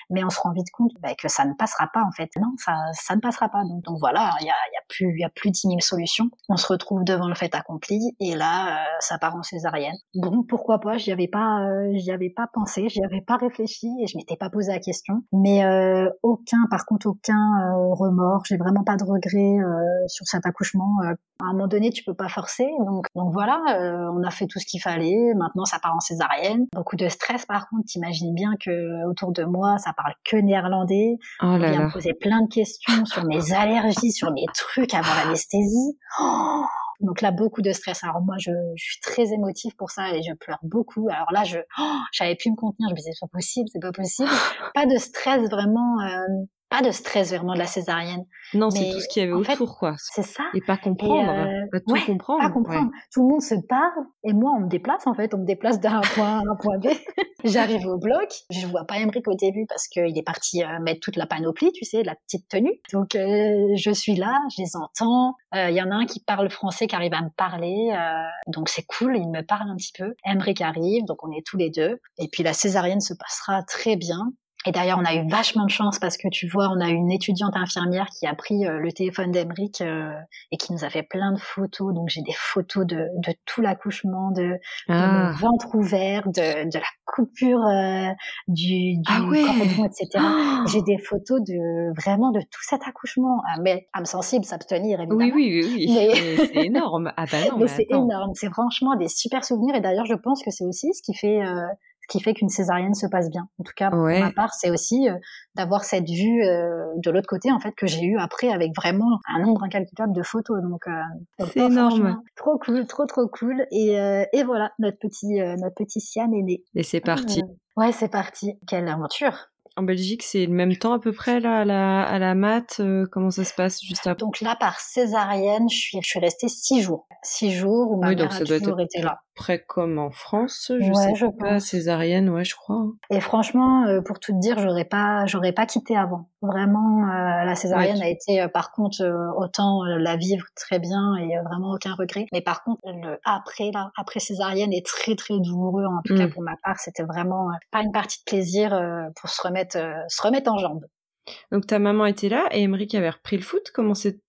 S2: Mais on se rend vite compte bah, que ça ne passera pas en fait. Non, ça, ça ne passera pas. Donc, donc voilà, il y a, y a plus, il y plus dix solutions. On se retrouve devant le fait accompli et là euh, ça part en césarienne. Bon, pourquoi pas J'y avais pas, euh, j'y avais pas pensé, j'y avais pas réfléchi et je m'étais pas posé la question. Mais euh, aucun, par contre, aucun remords. J'ai vraiment pas de regrets sur cet accouchement. à un moment donné, tu peux pas forcer, donc donc voilà, on a fait tout ce qu'il fallait. Maintenant, ça part en césarienne. Beaucoup de stress, par contre. T'imagines bien que autour de moi, ça parle que néerlandais.
S3: Oh on vient
S2: me poser plein de questions sur mes allergies, sur mes trucs avant l'anesthésie. Oh donc là, beaucoup de stress. Alors moi, je, je, suis très émotive pour ça et je pleure beaucoup. Alors là, je, oh, j'avais pu me contenir. Je me disais, c'est pas possible, c'est pas possible. Pas de stress vraiment. Euh, pas de stress vraiment de la césarienne.
S3: Non, c'est tout ce qu'il y avait autour, quoi.
S2: C'est ça.
S3: Et pas comprendre, euh, pas tout comprendre.
S2: Pas comprendre. Tout le monde se parle et moi, on me déplace en fait, on me déplace d'un point A à un point B. J'arrive au bloc, je vois pas Emmerich au début parce qu'il est parti euh, mettre toute la panoplie, tu sais, la petite tenue. Donc euh, je suis là, je les entends. Il y en a un qui parle français, qui arrive à me parler, donc c'est cool, il me parle un petit peu. Emmerich arrive, donc on est tous les deux. Et puis la césarienne se passera très bien. Et d'ailleurs, on a eu vachement de chance parce que tu vois, on a une étudiante infirmière qui a pris euh, le téléphone d'Emeric euh, et qui nous a fait plein de photos. Donc j'ai des photos de, de tout l'accouchement, de, de, mon ah. ventre ouvert, de, de la coupure euh, du, du
S3: ah cordon,
S2: etc. J'ai des photos de vraiment de tout cet accouchement. Ah, mais âme sensible, s'abstenir évidemment.
S3: Oui, oui, oui. oui. C'est énorme. Ah bah non,
S2: mais, mais c'est énorme. C'est franchement des super souvenirs. Et d'ailleurs, je pense que c'est aussi ce qui fait ce qui fait qu'une césarienne se passe bien. En tout cas, pour ma part, c'est aussi euh, d'avoir cette vue euh, de l'autre côté, en fait, que j'ai eu après avec vraiment un nombre incalculable de photos. Donc,
S3: euh, c'est énorme.
S2: Trop cool, trop trop cool. Et, et voilà, notre petit notre petit Sian est né.
S3: Et c'est parti.
S2: ouais, c'est parti. Quelle aventure
S3: en Belgique, c'est le même temps à peu près là à la, à la mat Comment ça se passe juste après?
S2: Donc là, par césarienne, je suis, je suis restée six jours. Six jours où ma
S3: oui,
S2: mère a toujours été là
S3: près comme en France, je sais je pas, césarienne, ouais, je crois. Hein.
S2: Et franchement, euh, pour tout te dire, j'aurais pas, j'aurais pas quitté avant. Vraiment, euh, la césarienne a été, euh, par contre, autant la vivre très bien et vraiment aucun regret. Mais par contre, le après là, après césarienne est très très douloureux. En tout cas mm. pour ma part, c'était vraiment pas une partie de plaisir pour se remettre, se remettre en jambes.
S3: Donc ta maman était là et Emeric avait repris le foot. Comment c'est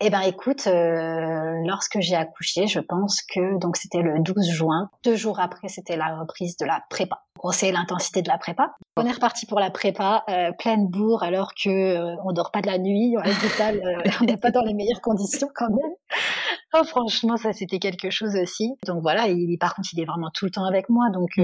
S2: eh ben écoute, euh, lorsque j'ai accouché, je pense que donc c'était le 12 juin. Deux jours après, c'était la reprise de la prépa. On sait l'intensité de la prépa. On est reparti pour la prépa, euh, pleine bourre, alors que euh, on dort pas de la nuit, on est on n'est pas dans les meilleures conditions quand même. Oh, franchement, ça c'était quelque chose aussi. Donc voilà, il, par contre, il est vraiment tout le temps avec moi, donc mm.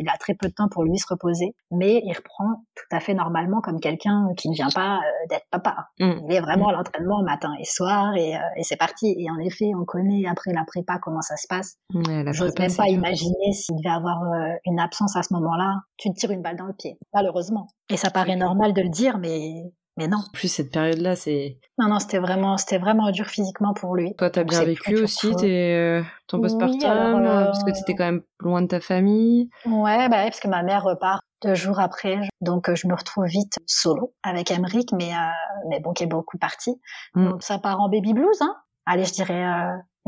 S2: il a très peu de temps pour lui se reposer, mais il reprend tout à fait normalement comme quelqu'un qui ne vient pas d'être papa. Mm. Il est vraiment à l'entraînement matin et soir et, et c'est parti. Et en effet, on connaît après la prépa comment ça se passe. Je J'ose même pas imaginer s'il devait avoir une absence à moment-là, tu te tires une balle dans le pied, malheureusement. Et ça paraît normal de le dire, mais mais non.
S3: En plus cette période-là, c'est.
S2: Non, non, c'était vraiment, c'était vraiment dur physiquement pour lui.
S3: Toi, t'as bien vécu aussi tes, euh, ton postpartum, euh, parce que t'étais quand même loin de ta famille.
S2: Ouais, bah, parce que ma mère repart deux jours après, donc je me retrouve vite solo avec Emeric, mais euh, mais bon, qui est beaucoup parti. Mm. Donc ça part en baby blues, hein. Allez, je dirais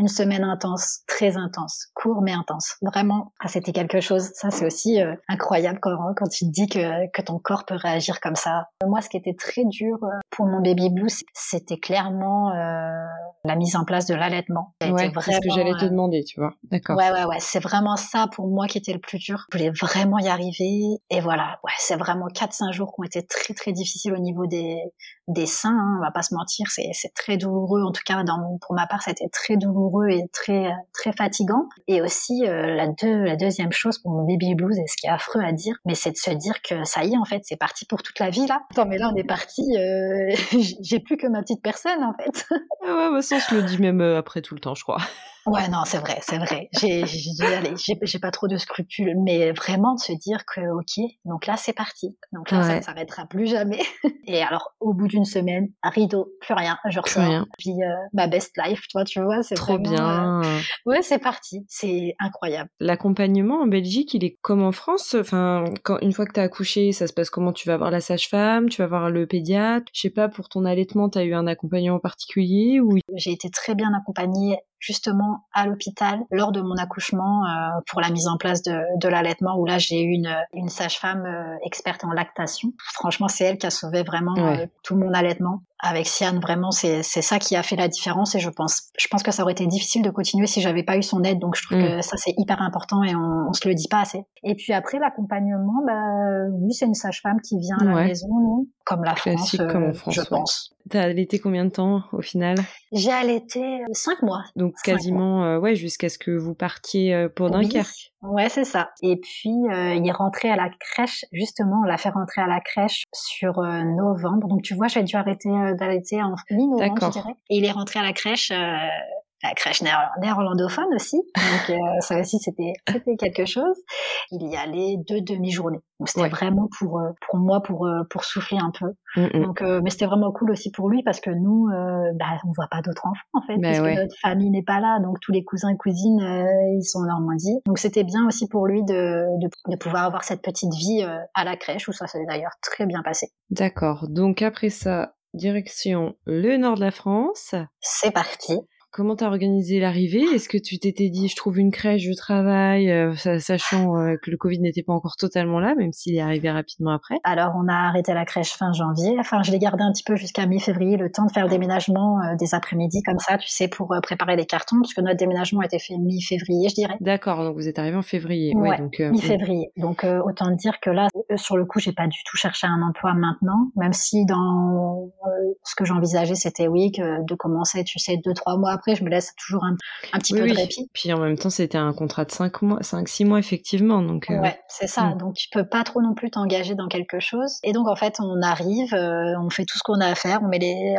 S2: une semaine intense, très intense, court mais intense. Vraiment, ah, c'était quelque chose. Ça, c'est aussi euh, incroyable quand, quand tu te dis que, que ton corps peut réagir comme ça. Moi, ce qui était très dur euh, pour mon baby blues, c'était clairement euh, la mise en place de l'allaitement.
S3: Ouais, c'est ce que j'allais te demander, tu vois. D'accord.
S2: Ouais, ouais, ouais. C'est vraiment ça pour moi qui était le plus dur. Je voulais vraiment y arriver. Et voilà, ouais, c'est vraiment 4-5 jours qui ont été très, très difficiles au niveau des, des seins. Hein, on va pas se mentir, c'est très douloureux. En tout cas, dans, pour ma part, c'était très douloureux et très, très fatigant. Et aussi, euh, la, deux, la deuxième chose pour mon baby blues, et ce qui est affreux à dire, mais c'est de se dire que ça y est, en fait, c'est parti pour toute la vie, là. Attends, mais là, on est parti, euh, j'ai plus que ma petite personne, en fait.
S3: ah ouais, bah ça, on se le dit même euh, après tout le temps, je crois.
S2: Ouais, non, c'est vrai, c'est vrai. J'ai, j'ai, pas trop de scrupules, mais vraiment de se dire que, ok, donc là, c'est parti. Donc là, ça ne s'arrêtera plus jamais. Et alors, au bout d'une semaine, rideau, plus rien, je ressors. Rien. Puis euh, ma best life, toi, tu vois, c'est
S3: trop bien.
S2: Euh, ouais, c'est parti, c'est incroyable.
S3: L'accompagnement en Belgique, il est comme en France? Enfin, quand une fois que t'as accouché, ça se passe comment? Tu vas voir la sage-femme, tu vas voir le pédiatre? Je sais pas, pour ton allaitement, t'as eu un accompagnement particulier ou
S2: J'ai été très bien accompagnée justement à l'hôpital lors de mon accouchement euh, pour la mise en place de, de l'allaitement où là j'ai eu une, une sage-femme euh, experte en lactation. Franchement, c'est elle qui a sauvé vraiment euh, tout mon allaitement avec Sian, vraiment, c'est ça qui a fait la différence. Et je pense, je pense que ça aurait été difficile de continuer si j'avais pas eu son aide. Donc, je trouve mm. que ça, c'est hyper important et on, on se le dit pas assez. Et puis après, l'accompagnement, bah, oui, c'est une sage-femme qui vient à la maison, comme la France, comme en France, je pense.
S3: T'as allaité combien de temps au final?
S2: J'ai allaité euh, cinq mois.
S3: Donc quasiment, euh, ouais, jusqu'à ce que vous partiez euh, pour Dunkerque.
S2: Ouais, c'est ça. Et puis il est rentré à la crèche. Justement, on l'a fait rentrer à la crèche sur novembre. Donc tu vois, j'ai dû arrêter d'allaiter en mi-novembre, je dirais. Et il est rentré à la crèche crèche néerlandophone aussi. Donc euh, ça aussi c'était quelque chose. Il y allait deux demi-journées. Donc c'était vraiment pour euh, pour moi pour euh, pour souffler un peu. Mm, mm. Donc mais c'était vraiment cool aussi pour lui parce que nous bah on voit pas d'autres enfants en fait bah parce que notre famille n'est pas là. Donc tous les cousins et cousines ils sont en Normandie. Donc c'était bien aussi pour lui de, de, de pouvoir avoir cette petite vie à la crèche où ça s'est d'ailleurs très bien passé.
S3: D'accord. Donc après ça direction le nord de la France.
S2: C'est parti.
S3: Comment t'as organisé l'arrivée? Est-ce que tu t'étais dit je trouve une crèche, je travaille, euh, sachant euh, que le Covid n'était pas encore totalement là, même s'il est arrivé rapidement après?
S2: Alors on a arrêté la crèche fin janvier. Enfin, je l'ai gardé un petit peu jusqu'à mi-février, le temps de faire le déménagement euh, des après-midi comme ça, tu sais, pour préparer les cartons, parce que notre déménagement a été fait mi-février, je dirais.
S3: D'accord, donc vous êtes arrivé en février.
S2: Ouais, donc mi-février. Donc autant dire que là, sur le coup, j'ai pas du tout cherché un emploi maintenant, même si dans ce que j'envisageais, c'était oui, que de commencer, tu sais, deux trois mois après, je me laisse toujours un, petit peu de répit.
S3: Puis en même temps, c'était un contrat de 5 mois, 5 6 mois effectivement, donc
S2: euh, Ouais, c'est ça. Hmm. Donc tu peux pas trop non plus t'engager dans quelque chose. Et donc en fait, on arrive, euh, on fait tout ce qu'on a à faire, on met les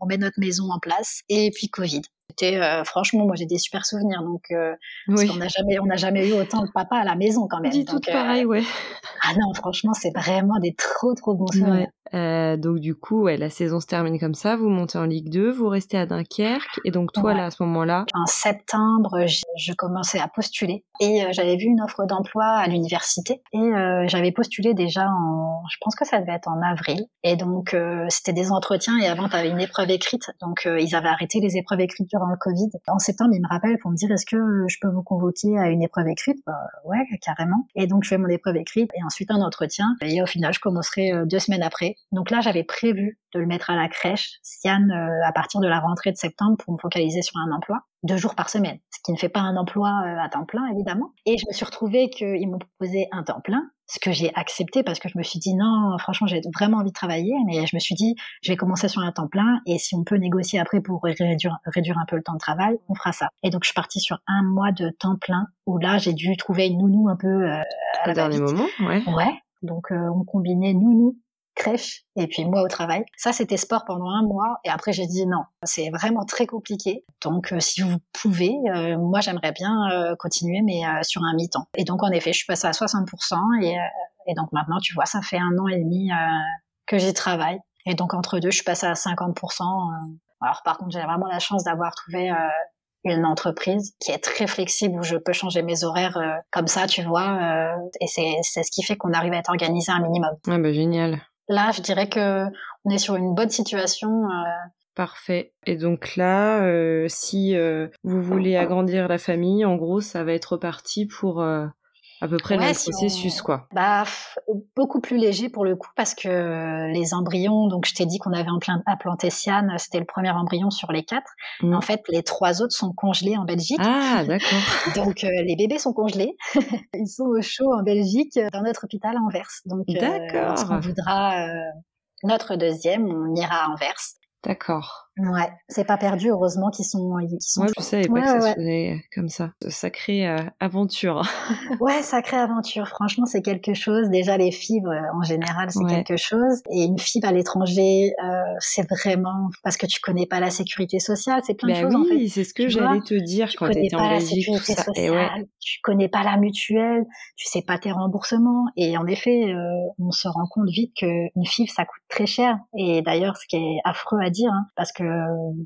S2: on, met notre maison en place et puis Covid. C'était euh, franchement, moi j'ai des super souvenirs. Donc, on n'a jamais, on n'a jamais eu autant de papa à la maison quand même.
S3: Dit tout pareil, ouais.
S2: Ah non, franchement, c'est vraiment des trop trop bons souvenirs.
S3: Euh, donc du coup, ouais, la saison se termine comme ça, vous montez en Ligue 2, vous restez à Dunkerque, et donc toi là à ce moment-là
S2: En septembre, je commençais à postuler. Et euh, j'avais vu une offre d'emploi à l'université. Et euh, j'avais postulé déjà en, je pense que ça devait être en avril, et donc c'était des entretiens. Et avant tu avais une épreuve écrite, donc ils avaient arrêté les épreuves écrites durant le Covid. En septembre, ils me rappellent pour me dire est-ce que je peux vous convoquer à une épreuve écrite? Bah, Ouais, carrément. Et donc je fais mon épreuve écrite. Et ensuite un entretien. Et au final je commencerai deux semaines après donc là, j'avais prévu de le mettre à la crèche, Sian, euh, à partir de la rentrée de septembre pour me focaliser sur un emploi, deux jours par semaine, ce qui ne fait pas un emploi euh, à temps plein, évidemment. Et je me suis retrouvée qu'ils m'ont proposé un temps plein, ce que j'ai accepté parce que je me suis dit non, franchement, j'ai vraiment envie de travailler, mais je me suis dit, je vais commencer sur un temps plein et si on peut négocier après pour réduire, réduire un peu le temps de travail, on fera ça. Et donc, je suis partie sur un mois de temps plein où là, j'ai dû trouver une nounou un peu euh,
S3: à dernier moment, ouais.
S2: Ouais. Donc, on combinait nounou crèche et puis moi au travail. Ça, c'était sport pendant un mois et après j'ai dit non, c'est vraiment très compliqué. Donc euh, si vous pouvez, euh, moi j'aimerais bien euh, continuer mais sur un mi-temps. Et donc en effet, je suis passée à 60% et, et donc maintenant, tu vois, ça fait un an et demi que j'y travaille. Et donc entre deux, je suis passée à 50%. alors par contre, j'ai vraiment la chance d'avoir trouvé une entreprise qui est très flexible où je peux changer mes horaires comme ça, tu vois. et c'est ce qui fait qu'on arrive à être organisé un minimum.
S3: Ah bah génial.
S2: Là, je dirais que on est sur une bonne situation euh,
S1: Parfait. Et donc là, euh, si euh, vous voulez agrandir la famille, en gros, ça va être parti pour à peu près le même processus, quoi.
S2: Bah, beaucoup plus léger pour le coup, parce que les embryons, donc je t'ai dit qu'on avait implanté Sian, c'était le premier embryon sur les quatre. Mmh. En fait, les trois autres sont congelés en Belgique.
S1: Ah, d'accord.
S2: donc les bébés sont congelés. Ils sont au chaud en Belgique, dans notre hôpital à Anvers. Donc,
S1: d'accord.
S2: on voudra notre deuxième, on ira à Anvers.
S1: D'accord.
S2: Ouais, c'est pas perdu, heureusement qu'ils sont, qu'ils sont.
S1: Ouais, je savais pas que ça se faisait comme ça. Sacrée euh, aventure.
S2: ouais, sacrée aventure. Franchement, c'est quelque chose. Déjà, les fibres, en général, c'est quelque chose. Et une fibre à l'étranger, euh, c'est vraiment parce que tu connais pas la sécurité sociale. C'est plein de
S1: bah
S2: choses.
S1: Oui,
S2: en fait.
S1: c'est ce que j'allais te dire
S2: tu
S1: quand tu étais en Belgique. Tout ça.
S2: Sociale, ouais. Tu connais pas la mutuelle. Tu sais pas tes remboursements. Et en effet, euh, on se rend compte vite qu'une fibre, ça coûte très cher. Et d'ailleurs, ce qui est affreux à dire, hein, parce que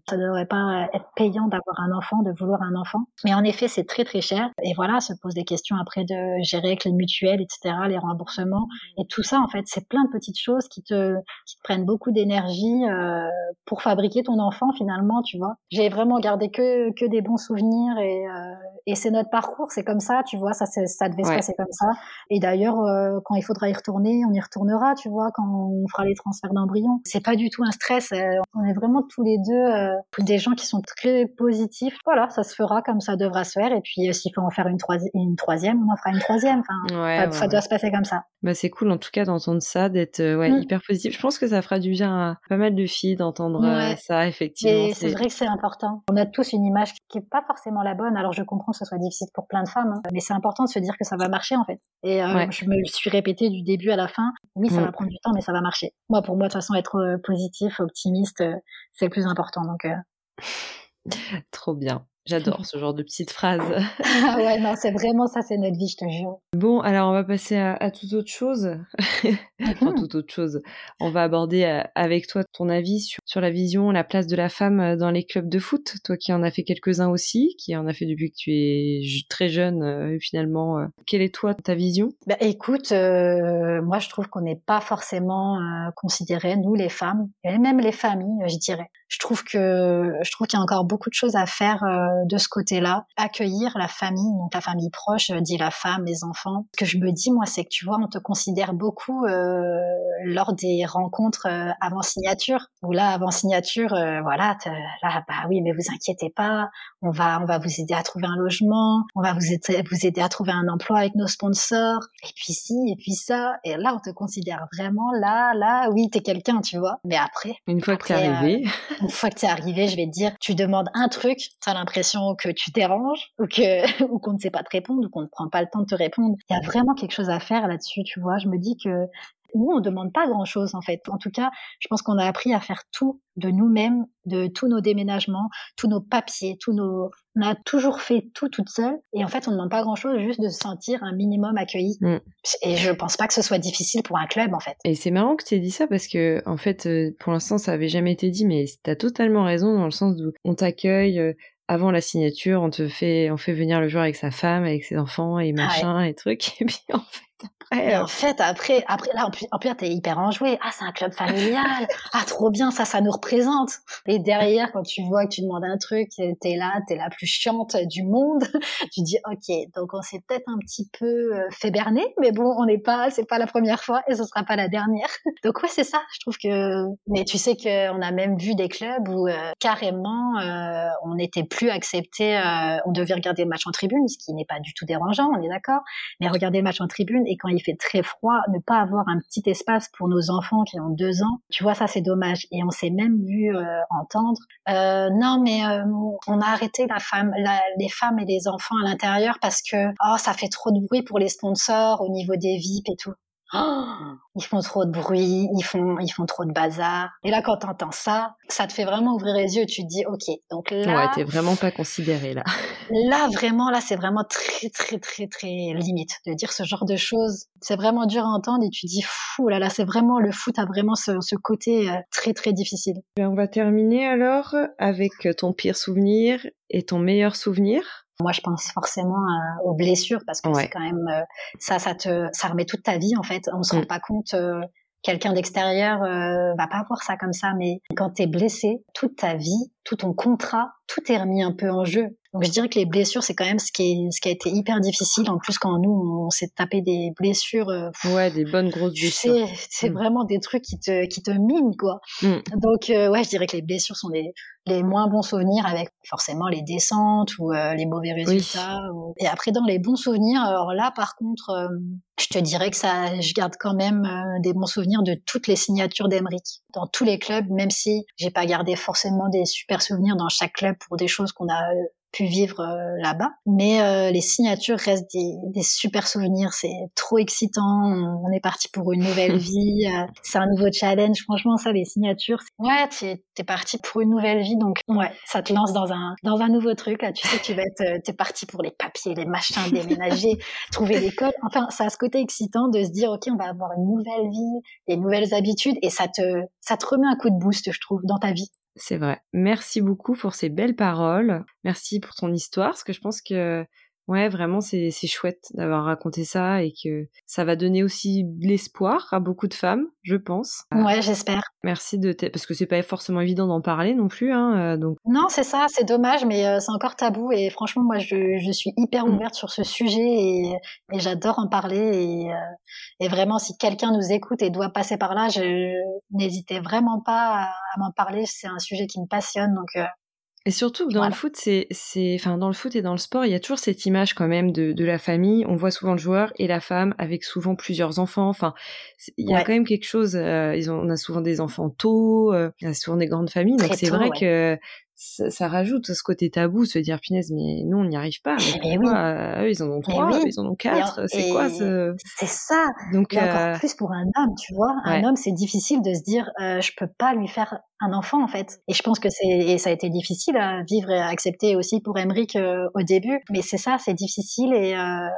S2: ça ne devrait pas être payant d'avoir un enfant, de vouloir un enfant. Mais en effet, c'est très très cher. Et voilà, se pose des questions après de gérer avec les mutuelles, etc., les remboursements. Et tout ça, en fait, c'est plein de petites choses qui te, qui te prennent beaucoup d'énergie euh, pour fabriquer ton enfant finalement, tu vois. J'ai vraiment gardé que, que des bons souvenirs et, euh, et c'est notre parcours, c'est comme ça, tu vois, ça, ça devait se passer comme ça. Et d'ailleurs, euh, quand il faudra y retourner, on y retournera, tu vois, quand on fera les transferts d'embryons. C'est pas du tout un stress, euh, on est vraiment tous les deux euh, des gens qui sont très positifs. Voilà, ça se fera comme ça devra se faire. Et puis s'il faut en faire une, une, troisième, on en fera une troisième. Enfin, ça, doit se passer comme ça.
S1: Bah c'est cool en tout cas d'entendre ça, d'être mm. hyper positif. Je pense que ça fera du bien à pas mal de filles d'entendre ça effectivement.
S2: c'est vrai que c'est important. On a tous une image qui est pas forcément la bonne. Alors je comprends que ce soit difficile pour plein de femmes, hein. mais c'est important de se dire que ça va marcher en fait. Et je me le suis répété du début à la fin. Oui, ça mm. va prendre du temps, mais ça va marcher. Moi, pour moi, de toute façon, être positif, optimiste, c'est le plus important. Donc, euh.
S1: Trop bien. J'adore ce genre de petites phrases.
S2: ah ouais, non, c'est vraiment ça, c'est notre vie, je te jure.
S1: Bon, alors on va passer à, à toute autre chose. enfin, mhm. toute autre chose. On va aborder euh, avec toi ton avis sur, sur, la vision, la place de la femme euh, dans les clubs de foot. Toi qui en as fait quelques-uns aussi, qui en as fait depuis que tu es très jeune, euh, finalement. quelle est toi ta vision?
S2: Bah, Écoute, moi je trouve qu'on n'est pas forcément considérés, nous les femmes, et même les familles, je dirais. Je trouve que je trouve qu'il y a encore beaucoup de choses à faire de ce côté-là, accueillir la famille, donc la famille proche, euh, dit la femme, les enfants. Ce que je me dis, moi, c'est que tu vois, on te considère beaucoup euh, lors des rencontres euh, avant signature, ou là, avant signature, voilà, là, bah oui, mais vous inquiétez pas, on va, on va vous aider à trouver un logement, on va vous aider, vous aider à trouver un emploi avec nos sponsors, et puis si, et puis ça, et là, on te considère vraiment là, là, oui, t'es quelqu'un, tu vois. Mais après,
S1: une fois que t'es arrivé,
S2: une fois que t'es arrivé, je vais te dire, tu demandes un truc, t'as l'impression que tu déranges ou que ou qu'on ne sait pas te répondre ou qu'on ne prend pas le temps de te répondre. Il y a vraiment quelque chose à faire là-dessus, tu vois. Je me dis que nous, on demande pas grand-chose en fait. En tout cas, je pense qu'on a appris à faire tout de nous-mêmes, de tous nos déménagements, tous nos papiers, tous nos. On a toujours fait tout toute seule. Et en fait, on ne demande pas grand-chose, juste de se sentir un minimum accueilli. Mm. Et je pense pas que ce soit difficile pour un club en fait.
S1: Et c'est marrant que tu aies dit ça parce que en fait, euh, pour l'instant, ça avait jamais été dit, mais tu as totalement raison dans le sens où on t'accueille, euh, avant la signature, on te fait, on fait venir le joueur avec sa femme, avec ses enfants et ah machin et trucs. Et puis en fait,
S2: en fait, après, après, là, en plus, en plus t'es hyper enjoué. Ah, c'est un club familial. ah, trop bien, ça, ça nous représente. Et derrière, quand tu vois que tu demandes un truc, t'es là, t'es la plus chiante du monde. tu dis, ok, donc on s'est peut-être un petit peu euh, fait berner, mais bon, on n'est pas, c'est pas la première fois et ce sera pas la dernière. donc ouais, c'est ça. Je trouve que, mais tu sais qu'on a même vu des clubs où euh, carrément, euh, on n'était plus accepté. on devait regarder le match en tribune, ce qui n'est pas du tout dérangeant, on est d'accord. Mais regarder le match en tribune et quand il fait très froid, ne pas avoir un petit espace pour nos enfants qui ont deux ans, tu vois, ça c'est dommage. Et on s'est même vu euh, entendre, euh, non mais euh, on a arrêté les femmes et les enfants à l'intérieur parce que oh ça fait trop de bruit pour les sponsors au niveau des VIP et tout. Oh, ils font trop de bruit, ils font, ils font trop de bazar. Et là, quand t'entends ça, ça te fait vraiment ouvrir les yeux. Tu te dis, ok, donc là.
S1: Ouais, t'es vraiment pas considéré là.
S2: Là, vraiment, là, c'est vraiment très, très, très, très limite de dire ce genre de choses. C'est vraiment dur à entendre et tu te dis, fou, là, là, c'est vraiment le foot a vraiment ce, ce côté euh, très, très difficile.
S1: On va terminer alors avec ton pire souvenir et ton meilleur souvenir.
S2: Moi, je pense forcément euh, aux blessures parce que c'est quand même euh, ça, ça te, ça remet toute ta vie en fait. On se rend mm. pas compte. Euh, quelqu'un d'extérieur euh, va pas voir ça comme ça, mais quand t'es blessé, toute ta vie, tout ton contrat, tout est remis un peu en jeu. Donc je dirais que les blessures, c'est quand même ce qui, est, ce qui a été hyper difficile. En plus, quand nous, on s'est tapé des blessures. Euh,
S3: ouais, des bonnes grosses blessures.
S2: C'est mm. vraiment des trucs qui te, qui te minent, quoi. Mm. Donc euh, ouais, je dirais que les blessures sont les, les moins bons souvenirs avec forcément les descentes ou euh, les mauvais résultats. Et après, dans les bons souvenirs, alors là, par contre, je te dirais que ça, je garde quand même des bons souvenirs de toutes les signatures d'Emeric dans tous les clubs, même si j'ai pas gardé forcément des super souvenirs dans chaque club pour des choses qu'on a pu vivre euh, là-bas. Mais euh, les signatures restent des, des super souvenirs. C'est trop excitant. On est parti pour une nouvelle vie. Euh, c'est un nouveau challenge. Franchement, ça, les signatures, ouais, t'es es parti pour une nouvelle vie. Donc, ouais, ça te lance dans un dans un nouveau truc. Là, tu sais, tu vas être, t'es parti pour les papiers, les machins, déménager, trouver l'école. Enfin, ça a ce côté excitant de se dire, ok, on va avoir une nouvelle vie, des nouvelles habitudes, et ça te ça te remet un coup de boost, je trouve, dans ta vie.
S3: C'est vrai. Merci beaucoup pour ces belles paroles. Merci pour ton histoire, parce que je pense que Ouais, vraiment, c'est chouette d'avoir raconté ça et que ça va donner aussi de l'espoir à beaucoup de femmes, je pense.
S2: Ouais, j'espère.
S3: Merci de parce que c'est pas forcément évident d'en parler non plus, hein. Euh, donc.
S2: Non, c'est ça, c'est dommage, mais euh, c'est encore tabou et franchement, moi, je, je suis hyper mmh. ouverte sur ce sujet et, et j'adore en parler et, euh, et vraiment, si quelqu'un nous écoute et doit passer par là, je n'hésitez vraiment pas à, m'en parler. C'est un sujet qui me passionne, donc
S3: et surtout dans le foot, c'est, c'est, enfin dans le foot et dans le sport, il y a toujours cette image quand même de, de la famille. On voit souvent le joueur et la femme avec souvent plusieurs enfants. Enfin, il y a quand même quelque chose. Euh, ils ont, on a souvent des enfants tôt, euh, y a souvent des grandes familles. donc c'est vrai que ça, rajoute ce côté tabou, se dire punaise, mais nous on n'y arrive pas. Mais oui. eux, ils en ont trois, ils en ont quatre. C'est quoi ce
S2: C'est ça. Donc encore euh, plus pour un homme, tu vois. Un homme, c'est difficile de se dire, euh, je peux pas lui faire un enfant en fait. Et je pense que c'est et ça a été difficile à vivre et à accepter aussi pour Emmerich euh, au début. Mais c'est ça, c'est difficile et euh,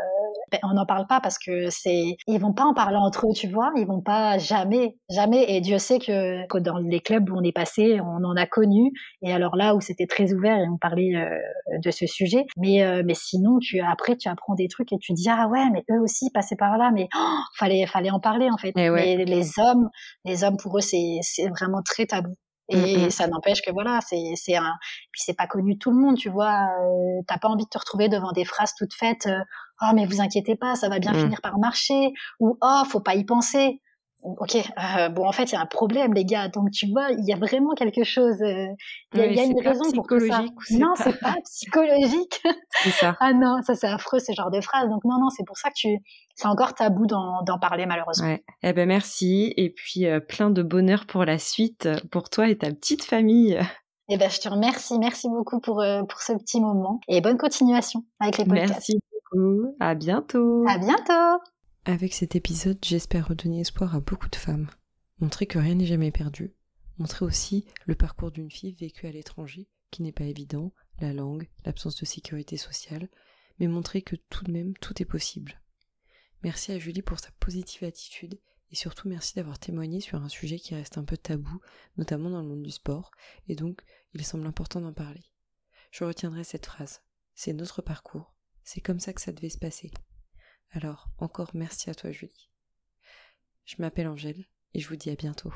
S2: on n'en parle pas parce que c'est ils vont pas en parler entre eux, tu vois. Ils vont pas jamais, jamais. Et Dieu sait que, que dans les clubs où on est passé, on en a connu. Et alors là où c'était très ouvert et on parlait euh, de ce sujet. Mais mais sinon, tu après tu apprends des trucs et tu dis ah ouais, mais eux aussi passaient par là. Mais oh, fallait fallait en parler en fait.
S3: Eh
S2: mais les hommes, les hommes pour eux c'est c'est vraiment très tabou. Et mmh. ça n'empêche que voilà, c'est c'est un puis c'est pas connu de tout le monde, tu vois. Euh, T'as pas envie de te retrouver devant des phrases toutes faites. Euh, oh mais vous inquiétez pas, ça va bien mmh. finir par marcher. Ou oh faut pas y penser. Ok, euh, bon en fait il y a un problème les gars, donc tu vois il y a vraiment quelque chose. Euh, il y, a une raison pour que ça. Non c'est pas psychologique.
S3: Ça.
S2: ah non ça c'est affreux ce genre de phrase. Donc non non c'est pour ça que tu c'est encore tabou d'en parler malheureusement.
S3: Ouais. Eh ben merci et puis euh, plein de bonheur pour la suite pour toi et ta petite famille.
S2: Eh ben je te remercie, merci beaucoup pour pour ce petit moment et bonne continuation avec les podcasts.
S3: Merci beaucoup, à bientôt.
S2: À bientôt.
S1: Avec cet épisode, j'espère redonner espoir à beaucoup de femmes, montrer que rien n'est jamais perdu, montrer aussi le parcours d'une fille vécue à l'étranger, qui n'est pas évident, la langue, l'absence de sécurité sociale, mais montrer que tout de même tout est possible. Merci à Julie pour sa positive attitude et surtout merci d'avoir témoigné sur un sujet qui reste un peu tabou, notamment dans le monde du sport, et donc il semble important d'en parler. Je retiendrai cette phrase. C'est notre parcours. C'est comme ça que ça devait se passer. Alors, encore merci à toi Julie. Je m'appelle Angèle et je vous dis à bientôt.